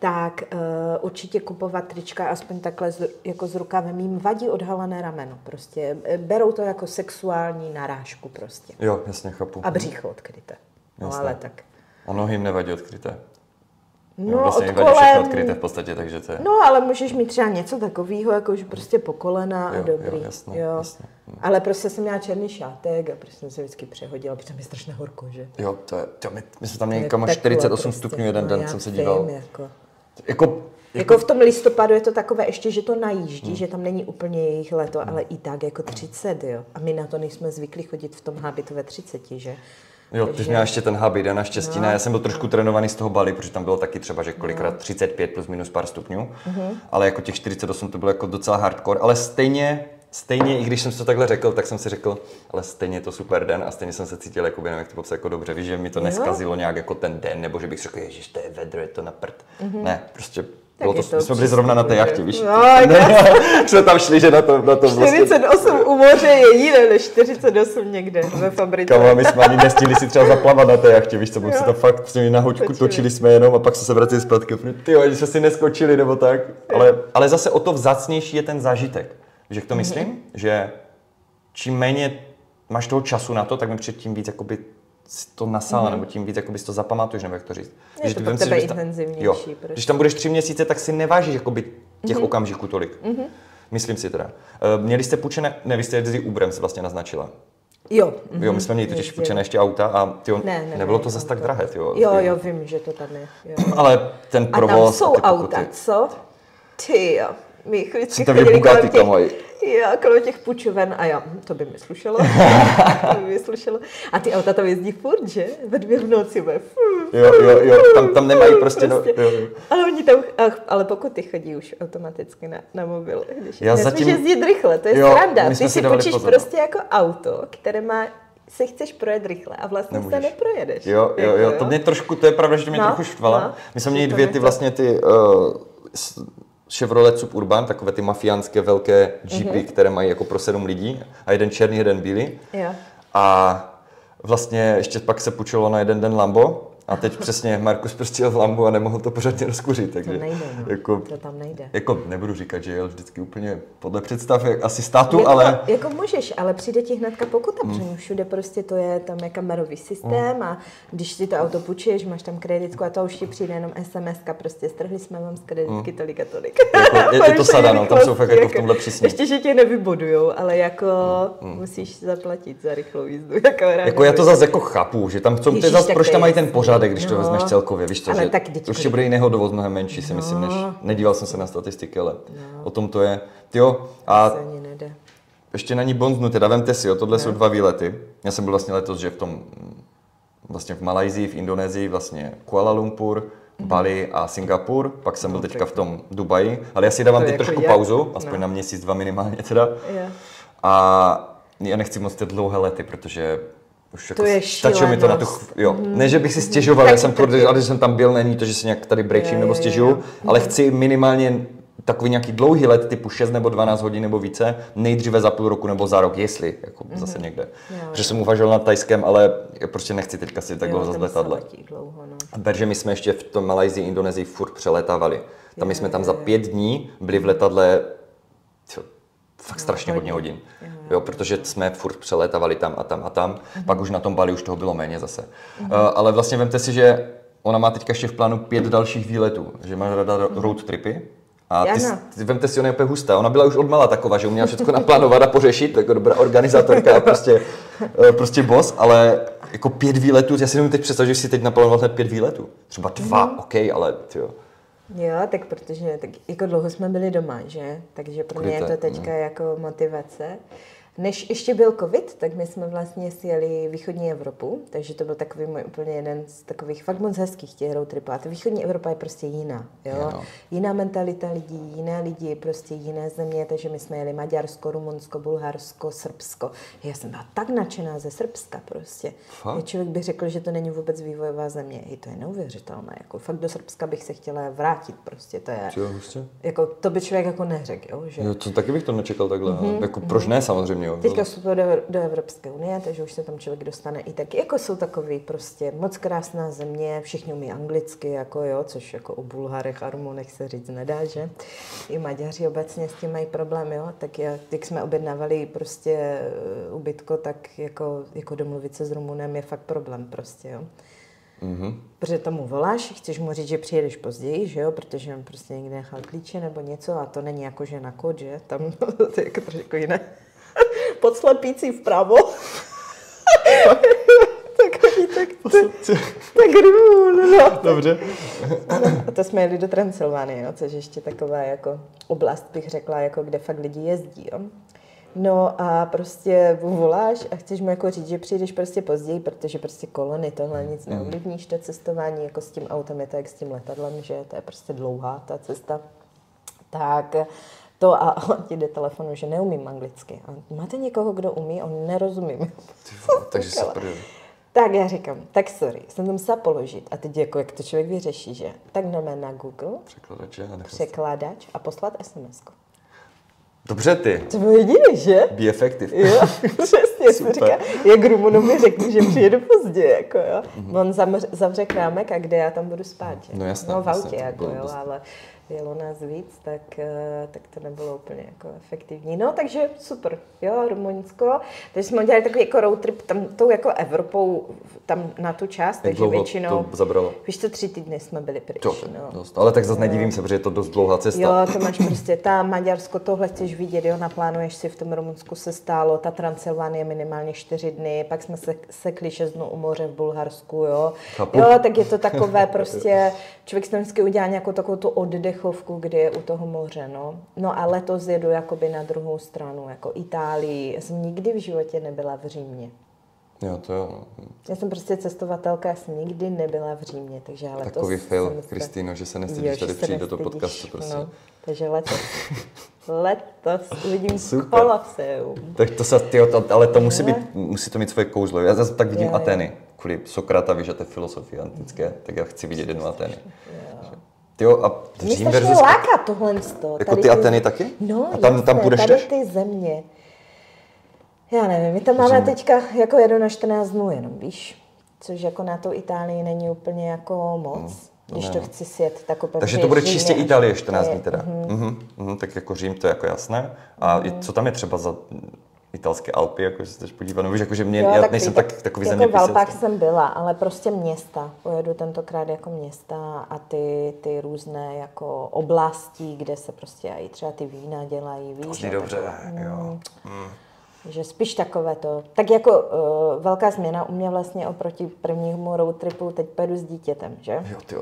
tak uh, určitě kupovat trička aspoň takhle z, jako s rukavem jim vadí odhalené rameno. Prostě eh, berou to jako sexuální narážku prostě. Jo, jasně, chápu. A břicho odkryté. No ale tak. A nohy jim nevadí odkryté. No, vlastně kolem... všechno odkryté v podstatě, takže to je... No, ale můžeš mít třeba něco takového, jako už prostě po kolena jo, a dobrý. Jo, jasně, jo. jasně. Ale prostě jsem měla černý šátek a prostě jsem se vždycky přehodila, protože mi strašně horko, že? Jo, to je, to my, my jsme tam měli kam 48 prostě, stupňů jeden no, den, jsem se díval. Jako. Jako, jako, jako v tom listopadu je to takové ještě, že to najíždí, hmm. že tam není úplně jejich leto, hmm. ale i tak jako 30, jo. A my na to nejsme zvyklí chodit v tom hábitu ve 30, že? Jo, ty jsi měla ještě ten habit, já naštěstí no. ne. Já jsem byl trošku trénovaný z toho Bali, protože tam bylo taky třeba, že kolikrát 35 plus minus pár stupňů, uh-huh. ale jako těch 48 to bylo jako docela hardcore, ale stejně Stejně, i když jsem to takhle řekl, tak jsem si řekl, ale stejně je to super den a stejně jsem se cítil, jako nevím, jak to popsat, jako dobře, víš, že mi to neskazilo nějak jako ten den, nebo že bych řekl, ježiš, to je vedro, je to na prd. Mm-hmm. Ne, prostě bylo to, to my jsme byli zrovna na té jachtě, víš? No, ne, (laughs) jsme tam šli, že na to, na to 48 vlastně... u moře je jiné než 48 někde ve fabrice. Kamo, my jsme ani nestihli si třeba zaplavat na té jachtě, víš co, jsme to fakt prostě na hoďku točili. točili jsme jenom a pak jsme se vraceli zpátky. Ty jo, jsme si neskočili nebo tak. Ale, ale zase o to vzácnější je ten zážitek. Víš, jak to mm-hmm. myslím? Že čím méně máš toho času na to, tak mi předtím víc jakoby to nasála, mm-hmm. nebo tím víc jakoby si to zapamatuješ, nebo jak to říct. Je to pro tebe si, intenzivnější. Jo. Prostě. Když tam budeš tři měsíce, tak si nevážíš jakoby těch mm-hmm. okamžiků tolik. Mm-hmm. Myslím si teda. Uh, měli jste půjčené, ne, vy jste jezdili Uberem, se vlastně naznačila. Jo. Mm-hmm. Jo, my jsme měli totiž půjčené ještě auta a tyjo, ne, ne, nebylo to zase tak drahé. Tyjo, jo, jo, vím, že to tam je. Jo. Ale ten provoz a tam jsou a auta, co? Ty jo. My vždycky chodili kolem těch, jo, kolem těch půjčoven a já, to by mi slušelo, (laughs) to by mi slušelo. A ty auta tam jezdí furt, že? Ve dvě v noci, ve. Jo, jo, jo, tam, tam nemají prostě, prostě. No, jo. Ale oni tam, ach, ale pokud ty chodí už automaticky na, na mobil, když já zatím... jezdit rychle, to je jo, sranda. Ty si půjčíš prostě jako auto, které má se chceš projet rychle a vlastně Nemůžeš. se neprojedeš. Jo, jo, jo, to mě trošku, to je pravda, že to mě no, trochu štvala. No, My jsme měli dvě ty vlastně ty uh, Chevrolet Suburban, takové ty mafiánské velké jeepy, mm-hmm. které mají jako pro sedm lidí a jeden černý, jeden bílý. Yeah. A vlastně ještě pak se půjčilo na jeden den Lambo, a teď přesně Markus prostě v lambu a nemohl to pořádně rozkuřit. Takže to nejde, no. jako, to tam nejde. Jako nebudu říkat, že jel vždycky úplně podle představ, jak asi státu, jako, ale... Jako můžeš, ale přijde ti hnedka pokuta, mm. protože všude prostě to je, tam je kamerový systém mm. a když si to auto půjčíš, máš tam kreditku a to už ti přijde jenom sms prostě strhli jsme vám z kreditky mm. tolik a tolik. Jako, je, je to (laughs) sada, no, tam jsou fakt jako, jako v tomhle přísně. Ještě, že tě nevybodujou, ale jako mm. musíš zaplatit za rychlou jízdu. Jako, jako já to zase jako chápu, že tam chcou, zase, proč tam mají ten pořád pořádek, když no, to vezmeš celkově, víš co, ale že tak určitě bude jiného dovoz mnohem menší, si no. myslím, než, nedíval jsem se na statistiky, ale no. o tom to je. Jo, a ještě na ní bonznu, teda vemte si, jo, tohle no. jsou dva výlety. Já jsem byl vlastně letos, že v tom, vlastně v Malajzii, v Indonésii, vlastně Kuala Lumpur, mm. Bali a Singapur, pak jsem byl teďka v tom Dubaji, ale já si dávám teď jako trošku je. pauzu, aspoň no. na měsíc, dva minimálně teda. Yeah. A já nechci moc ty dlouhé lety, protože už jako to je stačilo mi to na tu, jo. Mm. Ne, že bych si stěžoval, já jsem furt, ale že jsem tam byl, není to, že si nějak tady brečím nebo stěžuju, ale chci minimálně takový nějaký dlouhý let, typu 6 nebo 12 hodin nebo více, nejdříve za půl roku nebo za rok, jestli, jako mm-hmm. zase někde. Jo, že jsem uvažoval nad Tajskem, ale prostě nechci teďka si tak dlouho z letadle. Dlouho, no. My jsme ještě v tom Malajzii, Indonésii furt přeletávali. Tam my jsme tam za pět dní byli v letadle fakt strašně hodně hodin. Jo, protože jsme furt přelétavali tam a tam a tam, uh-huh. pak už na tom Bali už toho bylo méně zase. Uh, ale vlastně vemte si, že ona má teďka ještě v plánu pět dalších výletů, že má rada road tripy. A ty, ty vemte si, ona je úplně hustá. Ona byla už odmala taková, že uměla všechno naplánovat a pořešit, jako dobrá organizátorka a prostě, uh, (laughs) prostě boss, ale jako pět výletů, já si nemůžu teď představit, že si teď naplánoval hned pět výletů. Třeba dva, uh-huh. OK, ale jo. Jo, tak protože tak jako dlouho jsme byli doma, že? Takže pro mě je to teďka no. jako motivace. Než ještě byl covid, tak my jsme vlastně sjeli východní Evropu, takže to byl takový můj úplně jeden z takových fakt moc hezkých těch road tripů. A ta východní Evropa je prostě jiná, jo? Jo. Jiná mentalita lidí, jiné lidi, prostě jiné země, takže my jsme jeli Maďarsko, Rumunsko, Bulharsko, Srbsko. Já jsem byla tak nadšená ze Srbska prostě. Fakt? Člověk by řekl, že to není vůbec vývojová země. I to je neuvěřitelné. Jako fakt do Srbska bych se chtěla vrátit prostě. To je, hustě. jako, to by člověk jako neřekl, jo? Že? Jo, to taky bych to nečekal takhle. Mm-hmm. Jako, proč ne samozřejmě, jo. Teďka vstupuje do, do Evropské unie, takže už se tam člověk dostane i tak. Jako jsou takový prostě moc krásná země, všichni umí anglicky, jako jo, což jako o Bulharech a Rumunech se říct nedá, že? I Maďaři obecně s tím mají problém, jo. Tak já, jak jsme objednávali prostě eh, ubytko, tak jako, jako domluvit se s Rumunem je fakt problém prostě, jo. Mm-hmm. Protože tomu voláš, chceš mu říct, že přijedeš později, že jo, protože on prostě někde nechal klíče nebo něco a to není jako, že na kód, že? Tam (laughs) to je jako trošku jiné. Podslepící vpravo. Takový (laughs) tak, tak růl, no. Dobře. A to jsme jeli do Transylvánie, no, což je ještě taková jako oblast, bych řekla, jako kde fakt lidi jezdí, jo. No a prostě voláš a chceš mu jako říct, že přijdeš prostě později, protože prostě kolony tohle nic neovlivníš, to cestování jako s tím autem je to jak s tím letadlem, že to je prostě dlouhá ta cesta. Tak to a (laughs) on ti jde telefonu, že neumím anglicky. A máte někoho, kdo umí? On nerozumím. Ty vole, (laughs) takže se. Tak já říkám, tak sorry, jsem to musela položit. A teď jako, jak to člověk vyřeší, že? Tak jdeme na Google, Překladače a nechal... překladač a poslat sms -ku. Dobře ty. To bylo jediné, že? Be effective. Jo, (laughs) přesně, Super. říká, jak Rumunovi řeknu, že přijedu pozdě, jako jo. On zamř, zavře krámek a kde já tam budu spát, že? No jasně, No v autě, jako jo, dost- ale jelo nás víc, tak, eh, tak to nebylo úplně jako efektivní. No, takže super, jo, Rumunsko. Takže jsme udělali takový jako road trip tam tou jako Evropou tam na tu část, Jak takže většinou... to zabralo? Víš, to tři týdny jsme byli pryč, To, no. dost. Ale tak zase nedivím se, protože je to dost dlouhá cesta. Jo, to máš prostě tam Maďarsko, tohle chceš vidět, jo, naplánuješ si v tom Rumunsku se stálo, ta Transylvánie minimálně čtyři dny, pak jsme se sekli šest dnů u moře v Bulharsku, jo. Chápu. Jo, tak je to takové prostě, člověk si tam vždycky udělá nějakou takovou tu oddechovku, kdy je u toho moře, no. No a letos jedu jakoby na druhou stranu, jako Itálii. Já jsem nikdy v životě nebyla v Římě. Jo, to jo. no. Já jsem prostě cestovatelka, já jsem nikdy nebyla v Římě, takže ale Takový to fail, jsem se- Kristýno, že se nestydíš že tady přijít do toho podcastu prostě. No, takže letos, letos uvidím Super. Koloseum. Tak to se, tyjo, to, ale to musí, být, musí to mít svoje kouzlo. Já zase tak vidím Jo. Ateny. Kvůli Sokrata, víš, a té filosofie antické, tak já chci vidět jednu Ateny. Jo, a Mě Řím strašně versus... láká tohle. Jako ty Ateny taky? No, A tam- tam jasné, půjdeš tady ty země. Já nevím, my tam máme teďka jako jedu na 14 dnů jenom, víš? Což jako na to Itálii není úplně jako moc. Když ne, to no. chci sjet, tak úplně Takže to bude Římě čistě Itálie 14 to je- dní teda. Mhm. Mhm, tak jako Řím, to je jako jasné. A i co tam je třeba za italské Alpy, jako se chceš podívat, no víš, jako že mě, já tak nejsem tak, takový jako v zeměpisec. Alpách jsem byla, ale prostě města. Pojedu tentokrát jako města a ty, ty různé jako oblasti, kde se prostě i třeba ty vína dělají, víš. A dobře, takové. jo. Že spíš takové to. Tak jako uh, velká změna u mě vlastně oproti prvnímu road tripu, teď pojedu s dítětem, že? Jo, ty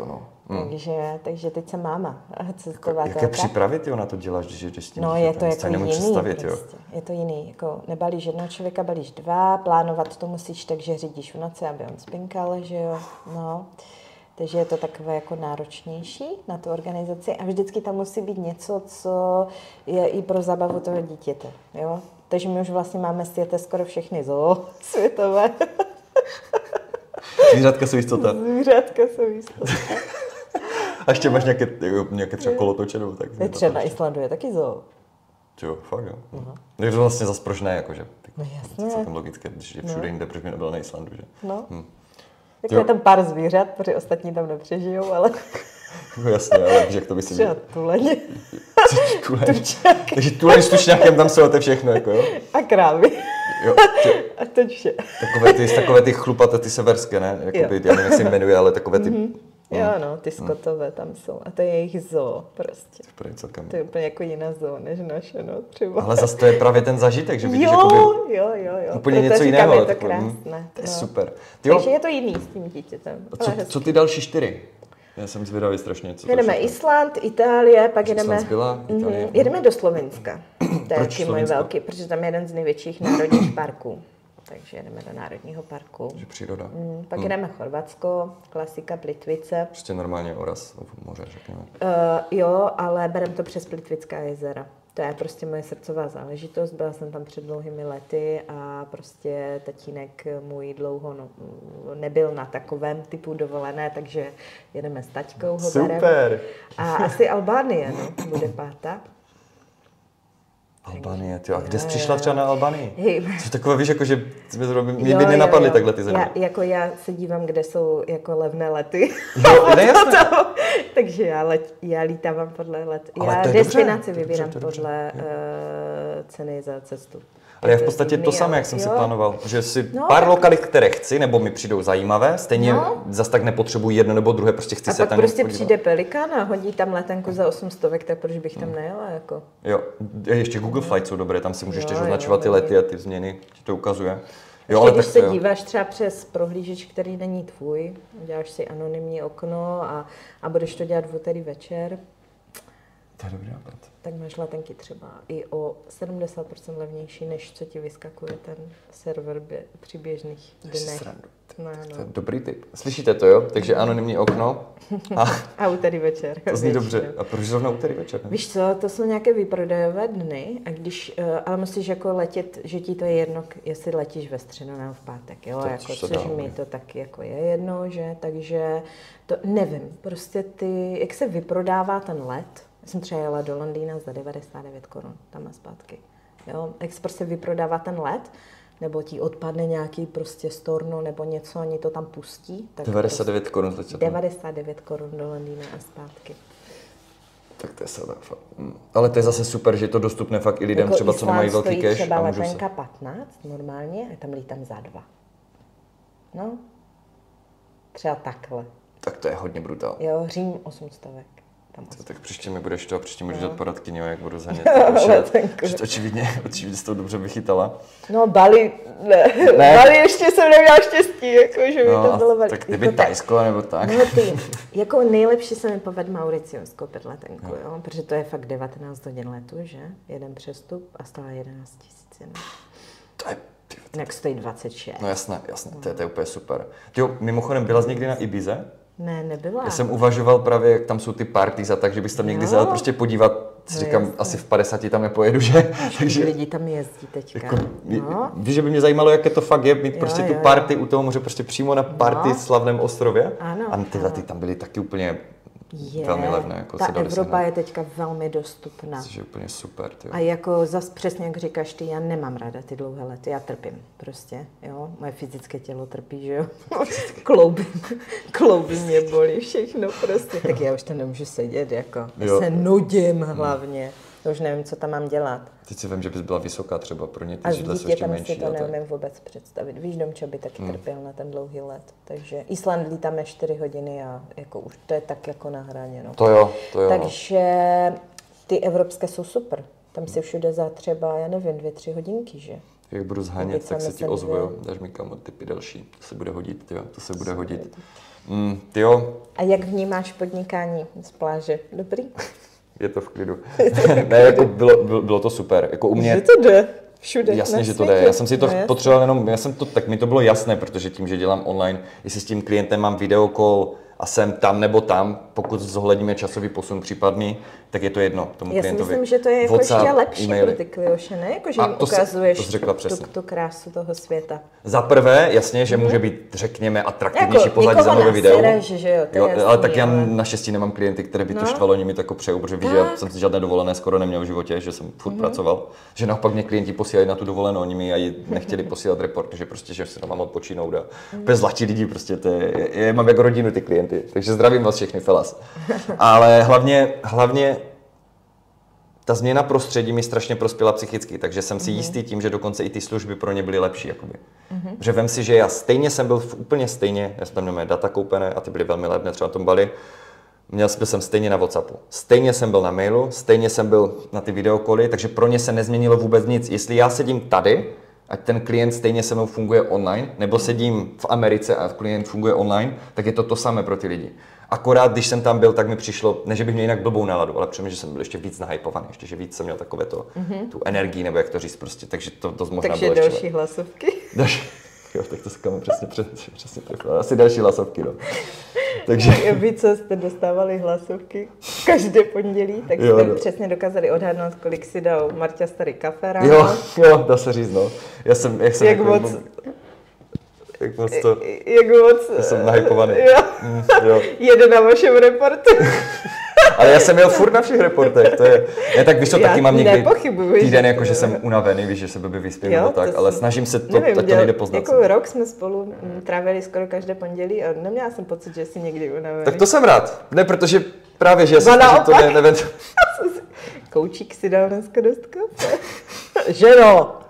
Takže, takže teď jsem máma a cestovatelka. Jaké přípravy ty na to děláš, když jdeš s tím No je to jako jiný představit, jo. prostě. Je to jiný. Jako nebalíš jednoho člověka, balíš dva, plánovat to musíš tak, že řídíš v noci, aby on spinkal, že jo. No. Takže je to takové jako náročnější na tu organizaci a vždycky tam musí být něco, co je i pro zábavu toho dítěte, jo. Takže my už vlastně máme světe skoro všechny zoo (laughs) světové. Zvířatka jsou jistota. Zvířátka jsou jistota. A ještě máš nějaké, jako, nějaké třeba kolotoče nebo tak. Je třeba na Islandu je taky zoo. Jo, fakt jo. Uh-huh. Takže to vlastně zase proč ne, jakože. No To je celkem logické, když je všude jinde, proč by nebyl na Islandu, že? No. Hm. Jo. je tam pár zvířat, protože ostatní tam nepřežijou, ale (laughs) No jasně, ale jak to myslím. třeba Tuleň. (laughs) Takže tuleň s tučňákem tam jsou to všechno, jako jo? a krávy. jo ty, A to vše. takové, ty, takové ty chlupaté, ty severské, ne? Jakoby, já nevím, jak se jmenuje, ale takové ty... Mm-hmm. Jo, no, ty skotové tam jsou. A to je jejich zoo prostě. Úplně celkem. To je úplně jako jiná zoo než naše, no, třeba. Ale zase to je právě ten zažitek, že vidíš jo, jakoby, jo, jo, jo. úplně Proto něco jiného. Je to takové, hm, krásné. To je no. super. Ty Takže je to jiný s tím dítětem. a co, co ty další čtyři? Já jsem zvědavý strašně, co Jedeme to Island, Itálie, pak Island jedeme, zbyla, Itálie. Mhm, jedeme do Slovenska. To je Proč taky můj velký, protože tam je jeden z největších národních parků. Takže jedeme do národního parku. Že příroda. Mm, Pak jedeme Chorvatsko, klasika Plitvice. Prostě normálně oraz v moře, řekněme. Uh, jo, ale berem to přes Plitvická jezera. To je prostě moje srdcová záležitost. Byla jsem tam před dlouhými lety a prostě tatínek můj dlouho no, nebyl na takovém typu dovolené, takže jedeme s taťkou ho berem. Super! A asi Albánie, no, bude pátá. Albánie, ty, a kde jsi přišla třeba na Albánii? Hej. Což takové, víš, jako, že mě Jo, by nenapadly jo. takhle ty země. Já, jako já se dívám, kde jsou jako levné lety. Jo, ne, (laughs) jasné. Takže já, let, já lítávám podle let. Ale já destinaci dobře, vybírám dobře. podle uh, ceny za cestu. Ale já v podstatě to samé, jak jsem si jo. plánoval. Že si No, pár tak- lokalit, které chci, nebo mi přijdou zajímavé, stejně No. zas tak nepotřebuji jedno nebo druhé, prostě chci A se pak tam prostě podívat. přijde pelikán a hodí tam letenku za 800, tak proč bych Hmm. tam nejela? Jako? Jo, ještě Google Flight jsou dobré, tam si můžeš jo, označovat ty lety a ty změny, ti to ukazuje. Jo, ale když tak se jo. díváš třeba přes prohlížeč, který není tvůj, děláš si anonymní okno a, a budeš to dělat v úterý večer, To je dobrý nápad. tak máš letenky třeba i o 70% levnější, než co ti vyskakuje ten server bě- při běžných dnech. srandu. No, To je no. dobrý tip. Slyšíte to, jo? Takže anonymní okno. A (laughs) A úterý večer. to zní dobře. A proč zrovna úterý večer? ne? Víš co, to jsou nějaké výprodejové dny, a když, eh, ale musíš jako letět, že ti to je jedno, jestli letíš ve středu nebo v pátek, jo, To, jako, což což mi ne? to taky jako je jedno, že, takže to nevím, prostě ty, jak se vyprodává ten let, jsem třeba jela do Londýna za 99 korun, tam a zpátky, jo, jak se vyprodává ten let, nebo ti odpadne nějaký prostě storno nebo něco, oni to tam pustí, tak 99 korun prostě zletět. 99 korun do Londýna a zpátky. Tak to je sada. Mm. Ale to je zase super, že je to dostupné fakt i lidem Jako třeba, co nemají velký cash třeba a můžou se... letenka 15 normálně a tam lítám za dva. No, třeba takhle. Tak to je hodně brutál. Jo, Řím 800. Tam To, tak příště mi budeš to, příště můžeš No. dát poradkyni, jak budu za ně. Letenku. že to očividně, (laughs) očividně jsi to dobře vychytala. No, Bali, ne. Ne. Bali ještě jsem neměla štěstí, jako, že by No, to bylo Bali. tak Jako kdyby Tajsko nebo tak. No ty, jako nejlepší se mi povedl Mauricius koupit letenku, jo, protože to je fakt 19 hodin letu, že? Jeden přestup a stále 11 tisíc. To je, Jinak stojí 26. no jasné, jasné, to je, to je úplně super. Ty jo, mimochodem, byla jsi někdy na Ibize? Ne, nebyla. Já jsem uvažoval právě, jak tam jsou ty parties a tak, že bys tam někdy Jo. zajel prostě podívat. Si No říkám, jasně. asi v 50 tam nepojedu, že? (laughs) Takže lidi tam jezdí teďka. Jako, no. Víš, že by mě zajímalo, jaké to fakt je, mít Jo, prostě jo, tu jo. party u toho moře, prostě přímo na party No. v slavném ostrově. Ano, A tyhle ano. ty tam byly taky úplně Je, velmi levné. Jako ta se Evropa sehnat. je teďka velmi dostupná. Což je úplně super. Ty. A jako zas přesně jak říkáš ty, já nemám ráda ty dlouhé lety, já trpím prostě, jo, moje fyzické tělo trpí, že jo, (laughs) klouby, klouby mě bolí, všechno prostě, (laughs) tak já už to nemůžu sedět, jako, já Jo. se nudím hlavně, to už nevím, co tam mám dělat. Teď si vím, že bys byla vysoká třeba pro ně, ty židle jsou ještě si menší. to a tak. neumím vůbec představit. Víš, Domčo by taky trpěl na ten dlouhý let. Takže Island lítáme 4 hodiny a jako už to je tak jako na hraně. No. To jo, to jo. no. Takže ty evropské jsou super. Tam si všude za třeba, já nevím, dvě, tři hodinky, že? Jak budu zhánět, tak se ti ozvu, jo. Dáš mi kam typy další. To se bude hodit, tyjo. To se bude hodit. Mm, ty jo, A jak vnímáš podnikání z pláže? Dobrý? (laughs) je to v klidu. (laughs) ne, jako bylo, bylo, bylo, to super. Jako u mě, Že to jde. Všude. Jasně, že to jde. Já jsem si to No, potřeboval jenom, já jsem to, tak mi to bylo jasné, protože tím, že dělám online, jestli s tím klientem mám videokol a jsem tam nebo tam, pokud zohledníme časový posun případný, tak je to jedno tomu Já si klientovi. myslím, že to je jako WhatsApp, ještě lepší e-maily. pro ty klioše, ne? Jako, že A jim to se- ukazuješ to jsi řekla tu, tu, krásu toho světa. Za prvé, jasně, že může být, řekněme, atraktivnější Jako, pozadí za nové video. že jo, to je jasný, ale tak já ale- naštěstí nemám klienty, které by to No. štvalo, oni mi to jako přeju, protože víš, já Tak. jsem si žádné dovolené skoro neměl v životě, že jsem furt Mhm. pracoval. Že naopak mě klienti posílají na tu dovolenou, oni mi ji nechtěli posílat report, že prostě, že si tam mám odpočinout a Mhm. bez zlatí lidi, prostě to je, je, mám jako rodinu ty klienty, takže zdravím vás všechny, felas. Ale hlavně, hlavně ta změna prostředí mi strašně prospěla psychicky, takže jsem si jistý tím, že dokonce i ty služby pro ně byly lepší. Jakoby. Že vem si, že já stejně jsem byl v úplně stejně, já jsem tam měl data koupené a ty byly velmi levné, třeba na tom Bali, Měl byl jsem stejně na WhatsAppu, stejně jsem byl na mailu, stejně jsem byl na ty videokoly, takže pro ně se nezměnilo vůbec nic. Jestli já sedím tady, ať ten klient stejně se mnou funguje online, nebo sedím v Americe a klient funguje online, tak je to to samé pro ty lidi. Akorát, když jsem tam byl, tak mi přišlo, ne, že bych měl jinak blbou náladu, ale přemýšlím, že jsem byl ještě víc nahypovaný, ještě, že víc jsem měl takové to, mm-hmm. tu energii, nebo jak to říct prostě, takže to, to možná Takže bylo další ještě... hlasovky. Další. Jo, tak to se přesně, přesně, přesně trefilo. Asi další hlasovky, no. Takže... Vy, co jste dostávali hlasovky každé pondělí, tak Jo, jste no. přesně dokázali odhadnout, kolik si dal Marta starý kafe ráno. Jo, jo, dá se říct, no. Já jsem, jak jsem Jak jako- moc, jak moc to, jak moc... já jsem nahypovaný. Jo, Mm, jo. (laughs) jede na vašem reportu. (laughs) Ale já jsem měl furt na všech reportech, to je, ne, tak víš co, Já taky mám někdy že týden, jako že jsem unavený, víš, že se blbě vyspím Jo, nebo tak, to ale snažím se to, Nevím, tak to nejde poznat. Jako rok jsme spolu mm, trávili skoro každé pondělí a neměla jsem pocit, že jsi někdy unavený. Tak to jsem rád. Ne, protože právě, že já jsem že to ne, nevím. (laughs) Koučík si dal dneska dost kafe. (laughs) Ženo,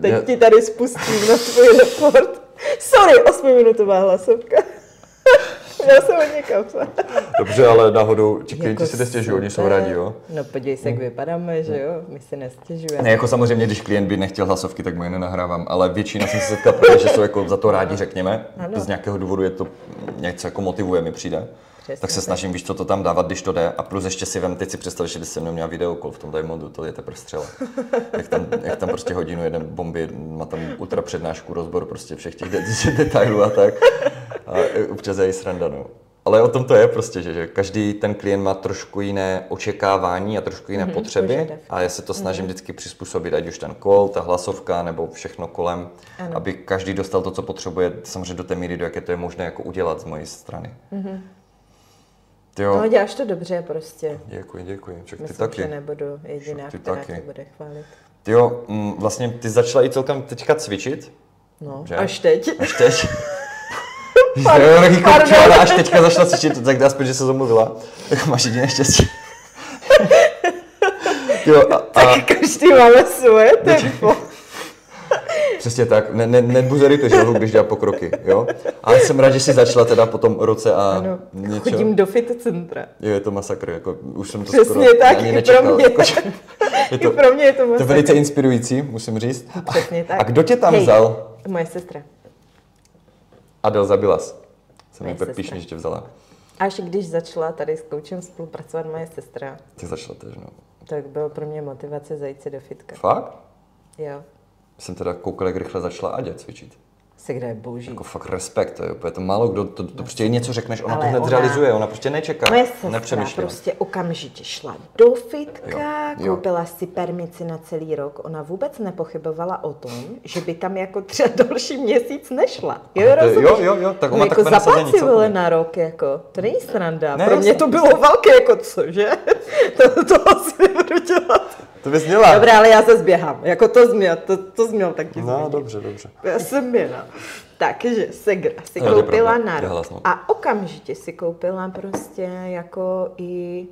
teď Já- ti tady spustím na tvůj report. Sorry, osmiminutová hlasovka. Já jsem hodně kafe. Dobře, ale náhodou ti klienti Jako si nestěžují, oni jsou rádi, jo? No podívej se, jak vypadáme, že jo? My si nestěžujeme. Ne, jako samozřejmě, když klient by nechtěl hlasovky, tak mu je nenahrávám, ale většina jsem se setkal, protože jsou jako za to rádi, řekněme. Ano. Z nějakého důvodu je to něco jako motivuje, mi přijde. Přesně tak se snažím, víš, co to tam dávat, když to jde. A plus ještě si vem, teď si představ, že bys se mnou měl videokol v tom Diamondu, to je teprve střela. jak, tam, jak tam prostě hodinu jeden bomby, má tam ultra přednášku, rozbor prostě všech těch de- (laughs) detailů a tak. A občas je i sranda, no. Ale o tom to je prostě, že, že každý ten klient má trošku jiné očekávání a trošku jiné potřeby požadavky. a já se to snažím vždycky přizpůsobit, ať už ten kol, ta hlasovka nebo všechno kolem, Ano. aby každý dostal to, co potřebuje, samozřejmě do té míry, do jaké to je možné jako udělat z mojí strany. Ty jo, No děláš to dobře prostě. děkuji, děkuji, však ty Myslím, taky. že nebudu jediná, Ty která taky. tě bude chválit. Ty jo, mm, vlastně ty začala i celkem teďka cvičit, No, Že? až teď. až teď. (laughs) Jo, taky pardon. kopčela, až teďka začala cvičit, tak dá spíš, že se zamluvila. Tak máš jediné štěstí. (laughs) Jo, a, a, Tak každý máme svoje tempo. Přesně tak, ne, ne, nebuzerujte želvu, když dělá pokroky, jo? Ale jsem rád, že jsi začala teda po tom roce a Ano, něco. chodím do fit centra. Jo, je to masakr, jako už jsem to Přesně skoro tak, ani i nečekal. pro mě. Jako, (laughs) je I to, pro mě je to to je masakr. velice inspirující, musím říct. Přesně tak. A kdo tě tam Hej, vzal? Moje sestra. Adel Zabilas. Jsem úplně sestra. píšný, že tě vzala. Až když začala tady s koučem spolupracovat moje sestra, Ty začala tež, no. tak bylo pro mě motivace zajít si do fitka. Fakt? Jo. Jsem teda koukal, jak rychle začala Adě cvičit. Se kde boží. Jako fakt respekt, to je úplně to málo kdo, to, to prostě něco řekneš, ona Ale to hned ona- zrealizuje, ona prostě nečeká, Moje nepřemýšlí. prostě okamžitě šla do fitka, Jo, jo. koupila si permici na celý rok. Ona vůbec nepochybovala o tom, že by tam jako třeba další měsíc nešla. Jo, Aha, rozumíš? jo, jo, jo, tak No ona jako si vole celkově. na rok, jako. To není sranda. Ne, Pro mě jasně. to bylo velké, jako cože? (laughs) to, to asi nebudu dělat. To bys měla. Dobré, ale já se zběhám. Jako to změl, to, to změl taky No, změnit. dobře, dobře. Já jsem měla. Takže Segra si je koupila pravda, na je rok. hlasno. A okamžitě si koupila prostě jako i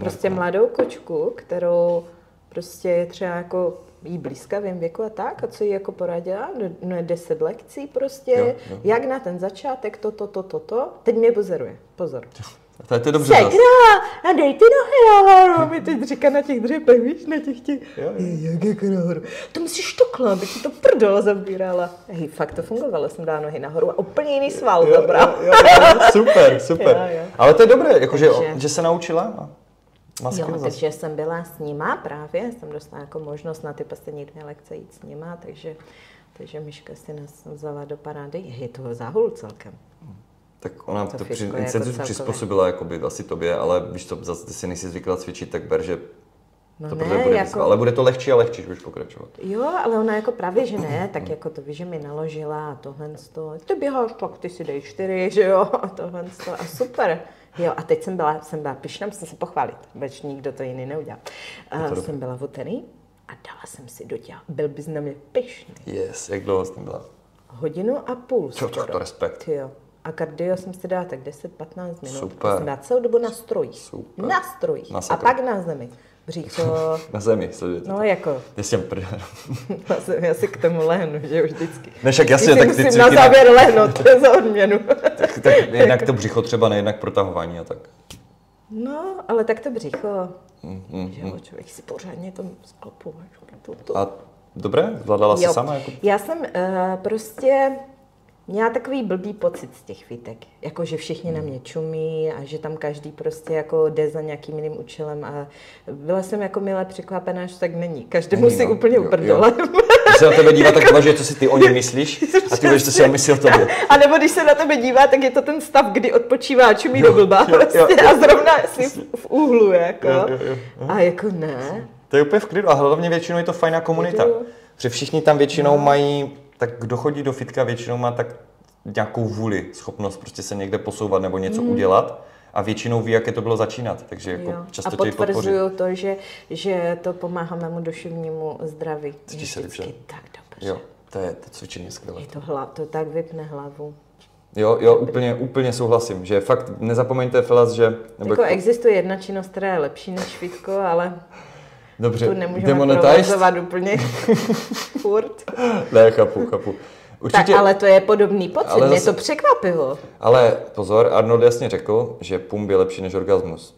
prostě no. mladou kočku, kterou prostě je třeba jako jí blízka v jejím věku a tak, a co jí jako poradila, no, no je deset lekcí prostě, Jo, jo. jak na ten začátek, to, to, to, to, to, teď mě buzeruje, pozor. (laughs) To je to dobře zas. Segra, a dej ty nohy nahoru, mi teď říká na těch dřepech, víš, na těch těch, jak jako nahoru. To musíš takhle, aby ti to prdel zabírala. Hej, fakt to fungovalo, jsem dala nohy nahoru a úplně jiný sval Jo, zabral. jo, jo, super, (laughs) super. Jo, jo. Ale to je dobré, jakože, Takže- že se naučila Jo, takže jsem byla s nima právě, jsem dostala jako možnost na ty poslední lekce jít s nima, takže, takže Myška si nás vzala do parády. Je to záhul celkem. Tak ona To to, při, jako institut celkově. přizpůsobila jakoby asi tobě, ale víš to, zase ty si nejsi zvykla cvičit, tak ber, že No to ne, bude jako- výzva. Ale bude to lehčí a lehčí, když budeš pokračovat. Jo, ale ona jako právě, že ne, tak jako to víš, že mi naložila a tohle to. Ty běháš, tak ty si dej čtyři, (laughs) že jo, a tohle to. A super. Jo, a teď jsem byla, jsem byla pyšná, musím se pochválit, več nikdo to jiný neudělal. A dobré. jsem byla v úterý a dala jsem si do těla. Byl bys na mě pyšný. Yes, jak dlouho jsi byla? Hodinu a půl To- to- to respekt. Jo. A kardio jsem si dala tak 10-15 minut. Super. Já jsem dala celou dobu na strojích. Super. Na strojích. A Masakr. pak na zemi. Břícho, (laughs) Na zemi, sledujete. no jako, Ty jsi prdel. (laughs) já si, já si k tomu lehnu, že už vždycky. Ne, však jasně, tak ty musím na cviky na- závěr lehnout, to je za odměnu. (laughs) tak, tak jednak to břicho třeba, ne jednak protahování a tak. No, ale tak to břicho, Mm, mm, že mm. jo, člověk si pořádně to sklopuje. To, to. A dobré, zvládala jsi Jo. sama? Jako... Já jsem uh, prostě Měla takový blbý pocit z těch fitek, jako že všichni na mě čumí a že tam každý prostě jako jde za nějakým jiným účelem a byla jsem jako milé překvapená, že tak není. Každý Není, musí no. úplně. Když se na tebe dívá, tak uvažuje, co si ty o něm (laughs) myslíš a ty víš, co si on myslí o tobě. A nebo když se na tebe dívá, tak je to ten stav, kdy odpočívá a čumí Jo, do blba jo, prostě jo, jo. a zrovna si v, v úhlu, jako. Jo, jo, jo. A jako ne. To je úplně v klidu a hlavně většinou je to fajná komunita. Protože všichni tam většinou mají, tak kdo chodí do fitka, většinou má tak nějakou vůli, schopnost prostě se někde posouvat nebo něco udělat a většinou ví, jaké to bylo začínat, takže jako Jo. často a potvrzuju to, že, že to pomáhá mému duševnímu zdraví. Cítíš se dobře? tak dobře. Jo, to je to cvičení skvělé. Je to, hla, to tak vypne hlavu. Jo, jo, úplně, úplně souhlasím, že fakt nezapomeňte Felas, že... Nebo Jako existuje jedna činnost, která je lepší než fitko, ale dobře, tu nemůžeme provozovat úplně (laughs) furt. Ne, chápu, chápu. Určitě, Tak, ale to je podobný pocit, Ale mě zase- to překvapilo. ale pozor, Arnold jasně řekl, že pump je lepší než orgasmus.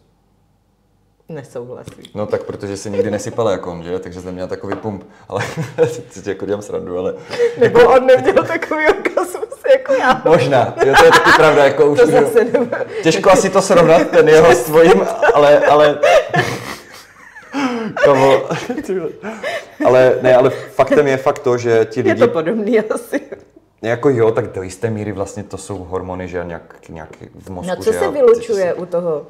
Nesouhlasím. No tak protože se nikdy nesypala jako on, že? Takže jsem měl takový pump. Ale (laughs) si ti jako dělám srandu, ale Nebo on neměl takový orgasmus jako já. možná. Jo, to je taky pravda, jako (laughs) už To zase nebo... Těžko asi to srovnat, ten jeho s tvojím, ale, ale... Kamo, ty (laughs) ale ne, ale faktem je fakt to, že ti Je lidi, to podobný asi. jako jo, tak do jisté míry vlastně to jsou hormony, že nějak, nějak v mozku, No co se vylučuje u toho,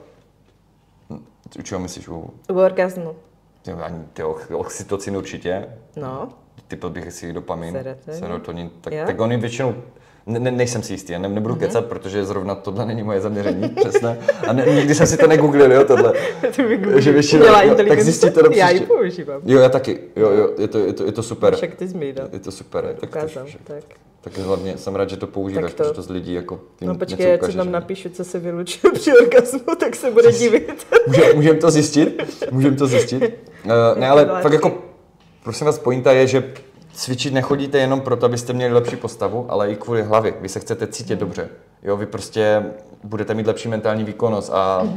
Ty, u čeho myslíš? U, u orgasmu? ty, ani ty oxytocin určitě, No, typ bych si dopamin, Serotonin. serotonin, tak, Jo. tak oni většinou, ne, ne, nejsem si jistý, já ne, nebudu kecat, protože zrovna tohle není moje zaměření, přesně. A ne, nikdy jsem si to negooglil, jo, tohle. (laughs) to by Že většinou- no, tak zjistíte to Já ji používám. Jo, já taky, jo, jo, je to, je to, je to super. Však ty dal. Je to super, tak, to, Ukázal, že- tak. tak hlavně jsem rád, že to používáš, Tak to- protože to z lidí jako jim No něco počkej, ať si ukážeš, tam že- napíšu, co se vylučuje při orgasmu, tak se bude divit. Může, můžeme to zjistit? Můžeme to zjistit? Uh, (laughs) ne, ale fakt jako, prosím vás, pointa je, že cvičit nechodíte jenom proto, abyste měli lepší postavu, ale i kvůli hlavě. Vy se chcete cítit dobře. Jo, vy prostě budete mít lepší mentální výkonnost a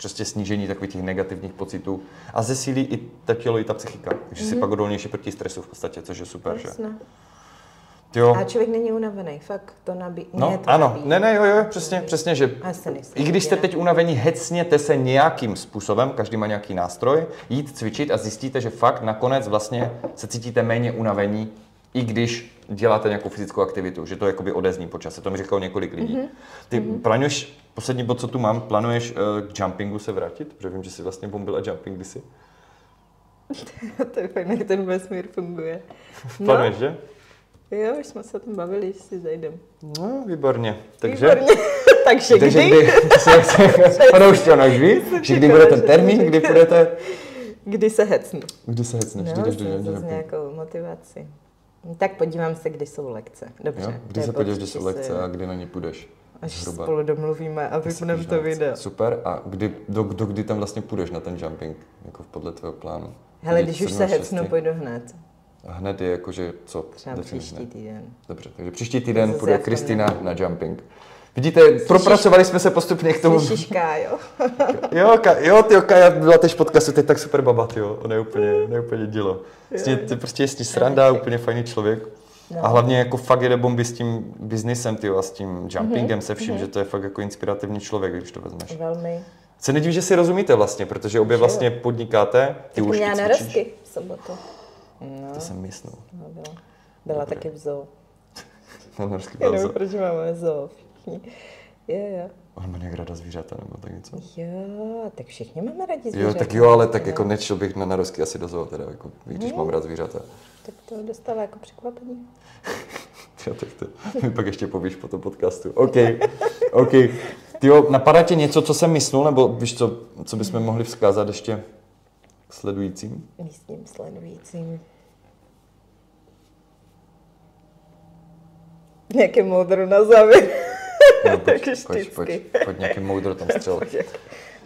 prostě snížení takových těch negativních pocitů. A zesílí i to tělo, i ta psychika. Takže si pak odolnější proti stresu v podstatě, což je super, že? Jo. A člověk není unavený, fakt to nabí. No, mě to ano, nabíjí. ne, ne, jo, jo, přesně, přesně, že i když jste teď unavení, hecněte se nějakým způsobem, každý má nějaký nástroj, jít cvičit a zjistíte, že fakt nakonec vlastně se cítíte méně unavení, i když děláte nějakou fyzickou aktivitu, že to jakoby odezní po čase. To mi říkalo několik lidí. Mhm. Ty plánuješ, poslední bod, co tu mám, plánuješ uh, k jumpingu se vrátit? Protože vím, že jsi vlastně bombila jumping kdysi. (laughs) to je fajn, jak ten vesmír funguje. Plánuješ, že? Jo, už jsme se o tom bavili, že si zajdem. No, výborně. Takže, Výborně. (laughs) Takže, takže kdy? kdy, ono už to ví, že kdy bude ten termín, kdy půjdete, Kdy se hecnu. kdy se hecneš, No, kdy jdeš do jumpingu. nějakou motivaci. No, Tak podívám se, kdy jsou lekce. Dobře. Jo? Kdy se podíváš, kdy jsou lekce a kdy na ně půjdeš? Až Zhruba. spolu domluvíme a vypneme to video. Super. A kdy, do, do kdy tam vlastně půjdeš na ten jumping, jako podle tvého plánu? Hele, Kdy když už se 7. hecnu, 6. pojdu hned. A hned je jako, že co? Třeba Definitně. příští týden. Dobře, takže příští týden Zase půjde já Kristýna na jumping. Vidíte, propracovali jsme se postupně k tomu. Slyšíš, Kájo? (laughs) Jo, ka, jo, ty Kaja byla tež podcastu, teď tak super baba, jo. On je úplně, on je úplně dílo. Vlastně, ty prostě je s ní sranda, úplně fajný člověk. No. A hlavně jako fakt jede bomby s tím biznisem, tyjo, a s tím jumpingem, Mhm, se vším, že to je fakt jako inspirativní člověk, když to vezmeš. Velmi. Se nedivím, že si rozumíte vlastně, protože obě jo. vlastně podnikáte, ty Tak už měla i na cvičíš. rozky v sobotu. No, To jsem myslel. no, byla, byla taky v zoo. (laughs) Na norský Já nevím, balze. proč máme zoo všichni. Jo, jo. On má nějak ráda zvířata nebo tak něco. Jo, tak všichni máme rádi Jo, zvířata. tak jo, ale tak No, jako nečil bych na narosky asi do zoo, teda, jako, když mám rád zvířata. Tak to dostala jako překvapení. (laughs) Jo, tak to mi pak ještě povíš po tom podcastu. OK, OK. Tyjo, napadá tě něco, co jsem myslel, nebo víš co, co bychom mohli vzkázat ještě sledujícím? Místním sledujícím. Nějaké moudro na závěr. No, (laughs) Tak pojď, vždycky. pojď, nějaký moudro tam střel.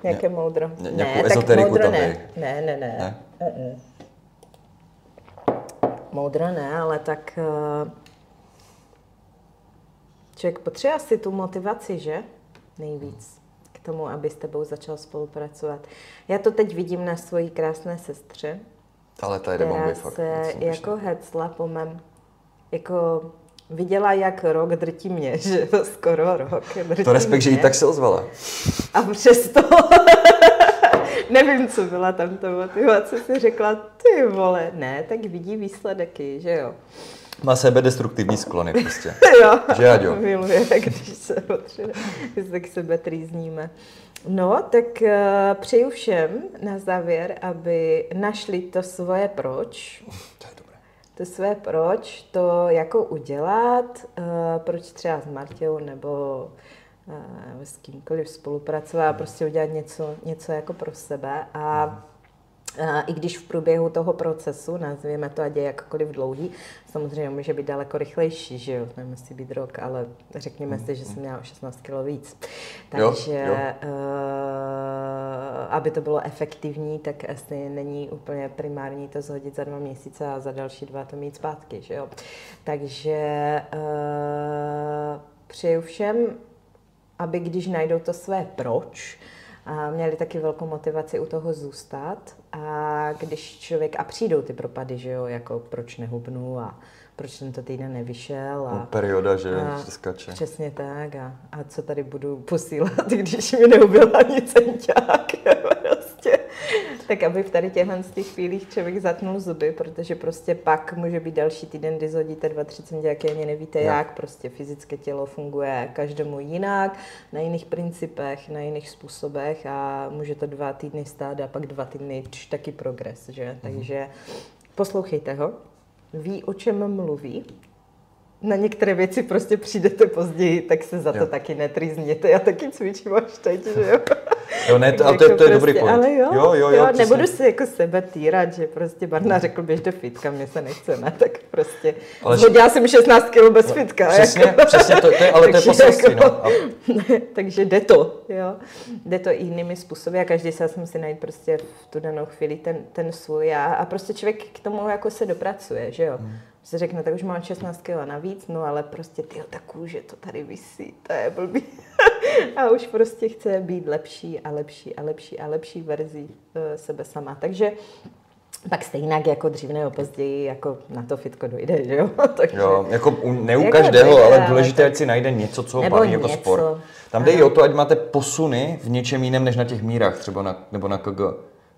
Nějaké moudro. ně- nějakou tak ezoteriku moudro tam ne. Ne, ne, ne. Ne? Moudro ne, ale tak eh, člověk potřebuje asi tu motivaci, že? Nejvíc k tomu, aby s tebou začal spolupracovat. Já to teď vidím na svojí krásné sestře, Ale ta jde bomby která fakt. se jako hecla po mém, jako viděla, jak rok drtí mě, (laughs) že jo, skoro rok drtí To respekt, že i mě. tak se ozvala. A přesto (laughs) nevím, co byla tam ta motivace, si řekla, ty vole, ne, tak vidí výsledky, že jo. Má sebe destruktivní sklony prostě. (laughs) jo, Že, Aďo? miluje, když se potřebuje, když se k sebe trýzníme. No, tak uh, přeju všem na závěr, aby našli to svoje proč, To své proč, to jako udělat, uh, proč třeba s Martěou nebo uh, s kýmkoliv spolupracovat prostě udělat něco, něco jako pro sebe a a I když v průběhu toho procesu, nazvěme to, ať je jakkoliv dlouhý, samozřejmě může být daleko rychlejší, že jo, nemusí být rok, ale řekněme si, že jsem měla o 16 kg víc. Jo, Takže, jo. Uh, aby to bylo efektivní, tak asi není úplně primární to zhodit za dva měsíce a za další dva to mít zpátky, že jo. Takže uh, přeju všem, aby když najdou to své proč, a měli taky velkou motivaci u toho zůstat. A když člověk, a přijdou ty propady, že jo, jako proč nehubnu a proč tento týden nevyšel. A, Perioda, že, a skače. Přesně tak. A, a co tady budu posílat, (laughs) když mi neubyl ani centák. Tak aby v tady těchhle z těch chvílích člověk zatnul zuby, protože prostě pak může být další týden, kdy zhodíte dva, tři centiáky, ani nevíte Jo. jak. Prostě fyzické tělo funguje každému jinak, na jiných principech, na jiných způsobech a může to dva týdny stát a pak dva týdny taky progres, že? Takže poslouchejte ho, ví, o čem mluví, na některé věci prostě přijdete později, tak se za to Jo. taky netrýzněte. Já taky cvičím až teď, že jo. Jo, ne, to, (laughs) ale to, je, jako to je dobrý point. Ale jo, jo, jo, jo přesně. nebudu si jako sebe týrat, že prostě Barna řekl, běž do fitka, mě se nechce, ne, tak prostě Ale zhodila jsem 16 kg bez fitka. Přesně, jako. přesně, to, to je, ale to je poselství, jako- no. A, (laughs) takže jde to, jo. Jde to i jinými způsoby a každý se musí najít prostě v tu danou chvíli ten, ten svůj a, a prostě člověk k tomu jako se dopracuje, že jo. Hmm. Se řekne, tak už mám 16 kg navíc, no ale prostě ty ta kůže to tady visí, to je blbý. (laughs) a už prostě chce být lepší a lepší a lepší a lepší verzí e, sebe sama. Takže pak stejně jako dřív nebo později jako na to fitko dojde, že jo. (laughs) Takže, jo, jako u, ne u Jako každého, dojde, ale ale důležité, tak- ať si najde něco, co ho baví jako sport. Tam jde i o to, ať máte posuny v něčem jiném, než na těch mírách, třeba na, nebo na KG.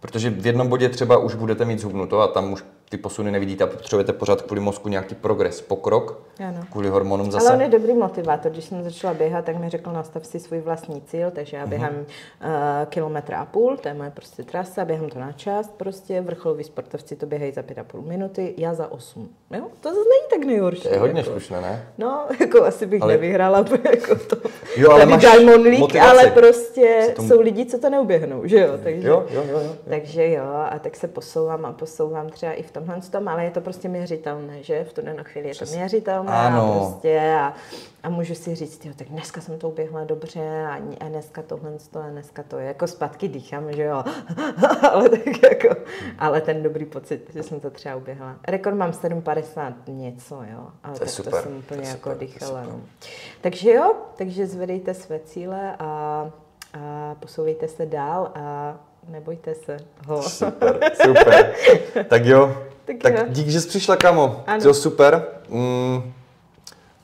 Protože v jednom bodě třeba už budete mít zhubnuto a tam už ty posuny nevidíte a potřebujete pořád kvůli mozku nějaký progres, pokrok, Ano. kvůli hormonům Ale on zase. je dobrý motivátor. Když jsem začala běhat, tak mi řekl, nastav si svůj vlastní cíl, takže já běhám uh, kilometr a půl, to je moje prostě trasa, běhám to na část, prostě vrcholoví sportovci to běhají za pět a půl minuty, já za osm. Jo? To zase není tak nejhorší. To je hodně jako. slušné, ne? No, (laughs) jako asi bych Ale- nevyhrála (laughs) jako to. Jo, ale máš Diamond League, motivaci. ale prostě tomu- jsou lidi, co to neuběhnou, že jo? Takže, Jo, jo, jo. jo. takže jo, a tak se posouvám a posouvám třeba i v tomhle tom, ale je to prostě měřitelné, že? V tu danou chvíli je to měřitelné Ano. a prostě a, a můžu si říct, jo, tak dneska jsem to uběhla dobře a, a dneska tohle to a dneska to je, jako zpátky dýchám, že jo, (laughs) ale tak jako, ale ten dobrý pocit, že jsem to třeba uběhla. Rekord mám 7,50 něco, jo, ale To tak super, to jsem úplně to jako super, dýchala, no. Takže jo, takže zvedejte své cíle a, a posouvejte se dál a nebojte se ho. Super, super. (laughs) tak jo, Tak tak, jo. dík, že jsi přišla, kamo. Ano. Jo, super. Mm,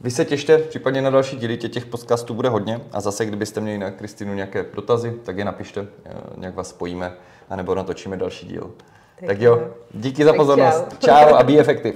vy se těšte, případně na další díly, tě těch podcastů bude hodně. A zase, kdybyste měli na Kristinu nějaké dotazy, tak je napište, eh, nějak vás spojíme, anebo natočíme další díl. Tak, Tak jo, díky za pozornost. čau. Čau a be (laughs) effective.